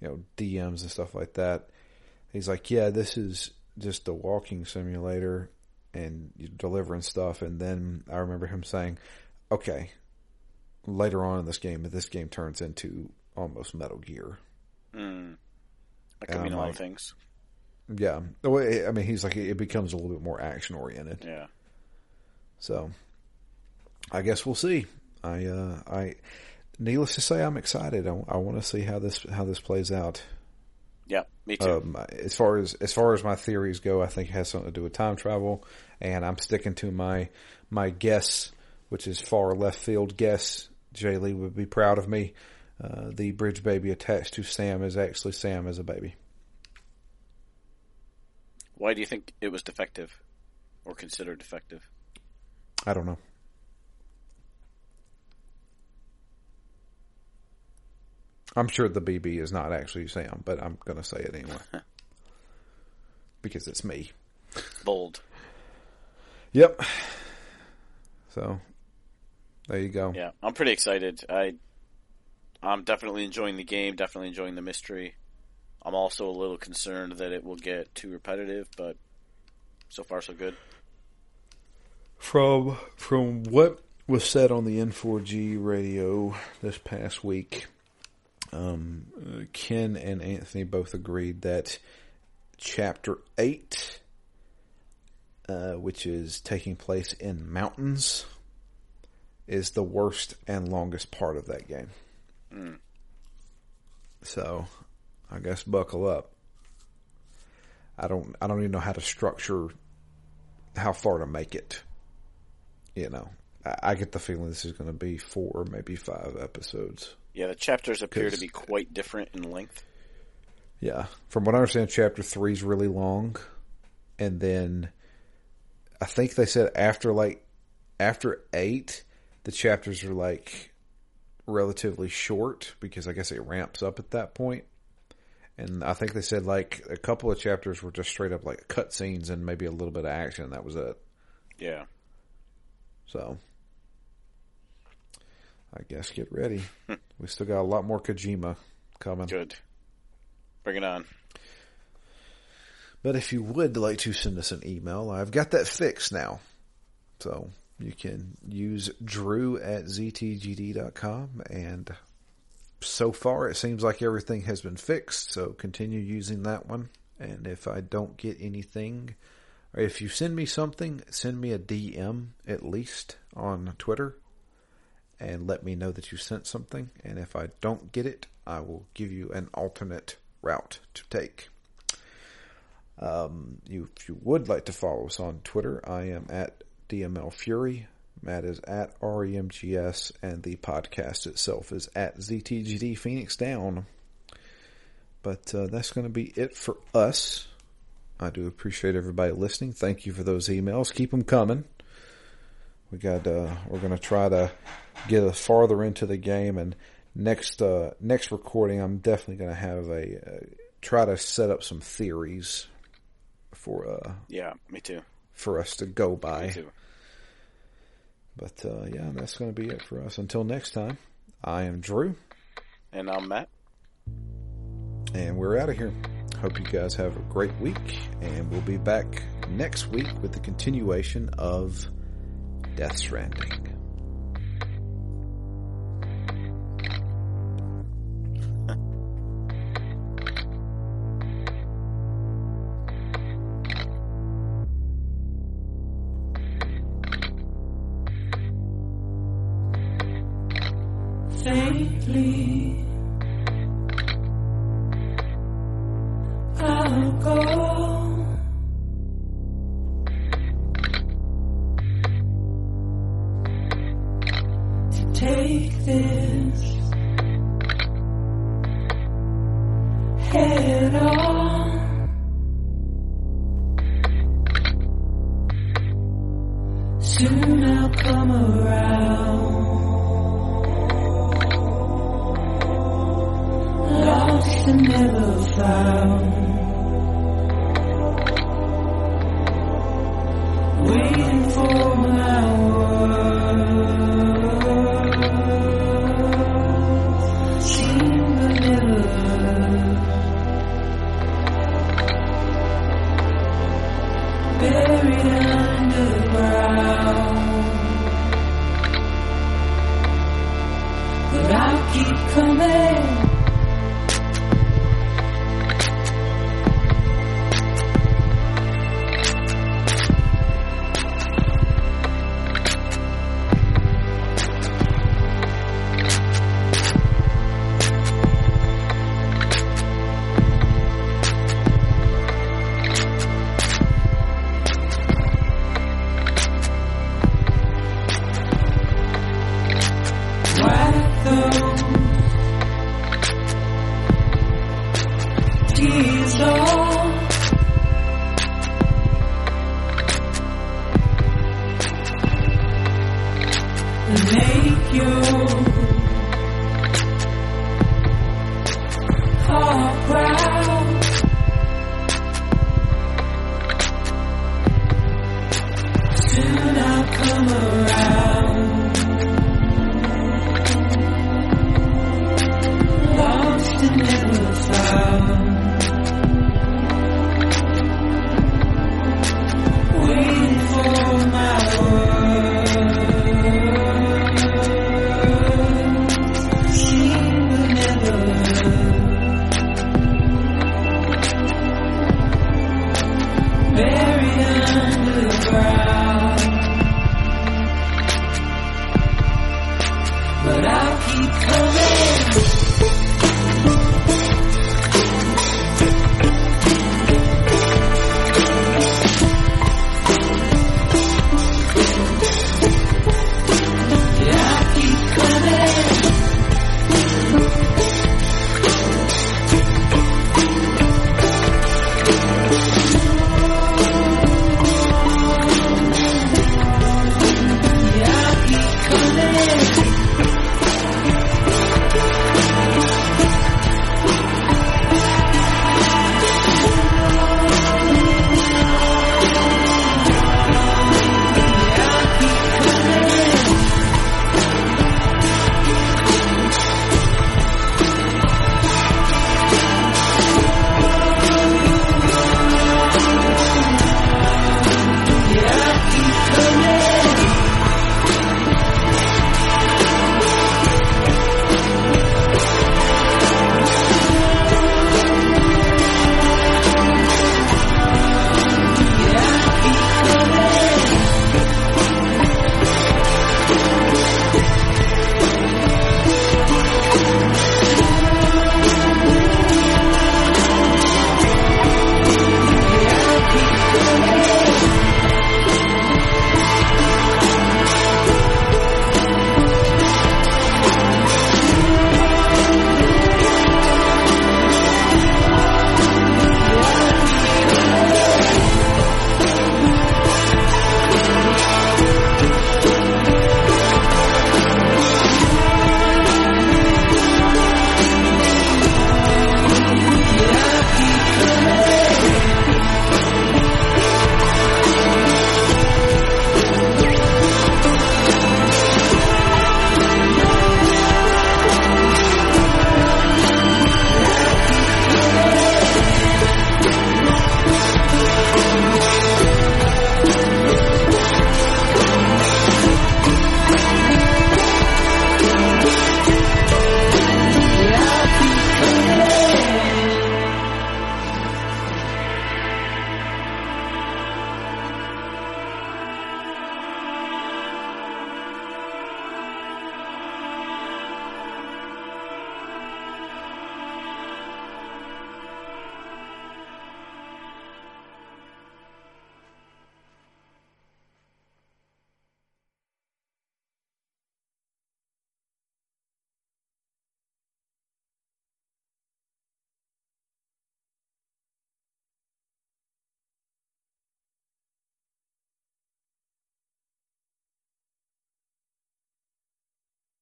you know DMs and stuff like that. He's like, yeah, this is just a walking simulator and delivering stuff. And then I remember him saying, okay, later on in this game, this game turns into almost Metal Gear. Mm. That could mean a lot of things. Yeah, the way I mean, he's like it becomes a little bit more action oriented. Yeah. So, I guess we'll see. I, uh, I, needless to say, I'm excited. I, want to see how this how this plays out. Yeah, me too. Um, as far as as far as my theories go, I think it has something to do with time travel, and I'm sticking to my my guess, which is far left field guess. Jay Lee would be proud of me. Uh, the bridge baby attached to Sam is actually Sam as a baby. Why do you think it was defective or considered defective? I don't know. I'm sure the BB is not actually Sam, but I'm going to say it anyway. because it's me. Bold. Yep. So, there you go. Yeah, I'm pretty excited. I I'm definitely enjoying the game, definitely enjoying the mystery. I'm also a little concerned that it will get too repetitive, but so far so good. From from what was said on the N4G radio this past week, um, Ken and Anthony both agreed that Chapter Eight, uh, which is taking place in mountains, is the worst and longest part of that game. Mm. So, I guess buckle up. I don't. I don't even know how to structure how far to make it you know, I, I get the feeling this is going to be four or maybe five episodes. Yeah, the chapters appear to be quite different in length. Yeah, from what I understand, chapter three is really long, and then I think they said after like after eight, the chapters are like relatively short because I guess it ramps up at that point. And I think they said like a couple of chapters were just straight up like cutscenes and maybe a little bit of action. That was it. Yeah. So I guess get ready. we still got a lot more Kojima coming. Good. Bring it on. But if you would like to send us an email, I've got that fixed now. So you can use drew at ztgd.com and so far it seems like everything has been fixed, so continue using that one. And if I don't get anything, if you send me something, send me a DM at least on Twitter and let me know that you sent something. And if I don't get it, I will give you an alternate route to take. Um, you, if you would like to follow us on Twitter, I am at DML Fury. Matt is at REMGS, and the podcast itself is at ZTGD Phoenix Down. But uh, that's going to be it for us. I do appreciate everybody listening. Thank you for those emails. Keep them coming. We got. Uh, we're going to try to get us farther into the game, and next uh, next recording, I'm definitely going to have a uh, try to set up some theories for uh Yeah, me too. for us to go by. Me too. But uh, yeah, that's going to be it for us. Until next time, I am Drew, And I'm Matt. and we're out of here. Hope you guys have a great week, and we'll be back next week with the continuation of Death Stranding. Make your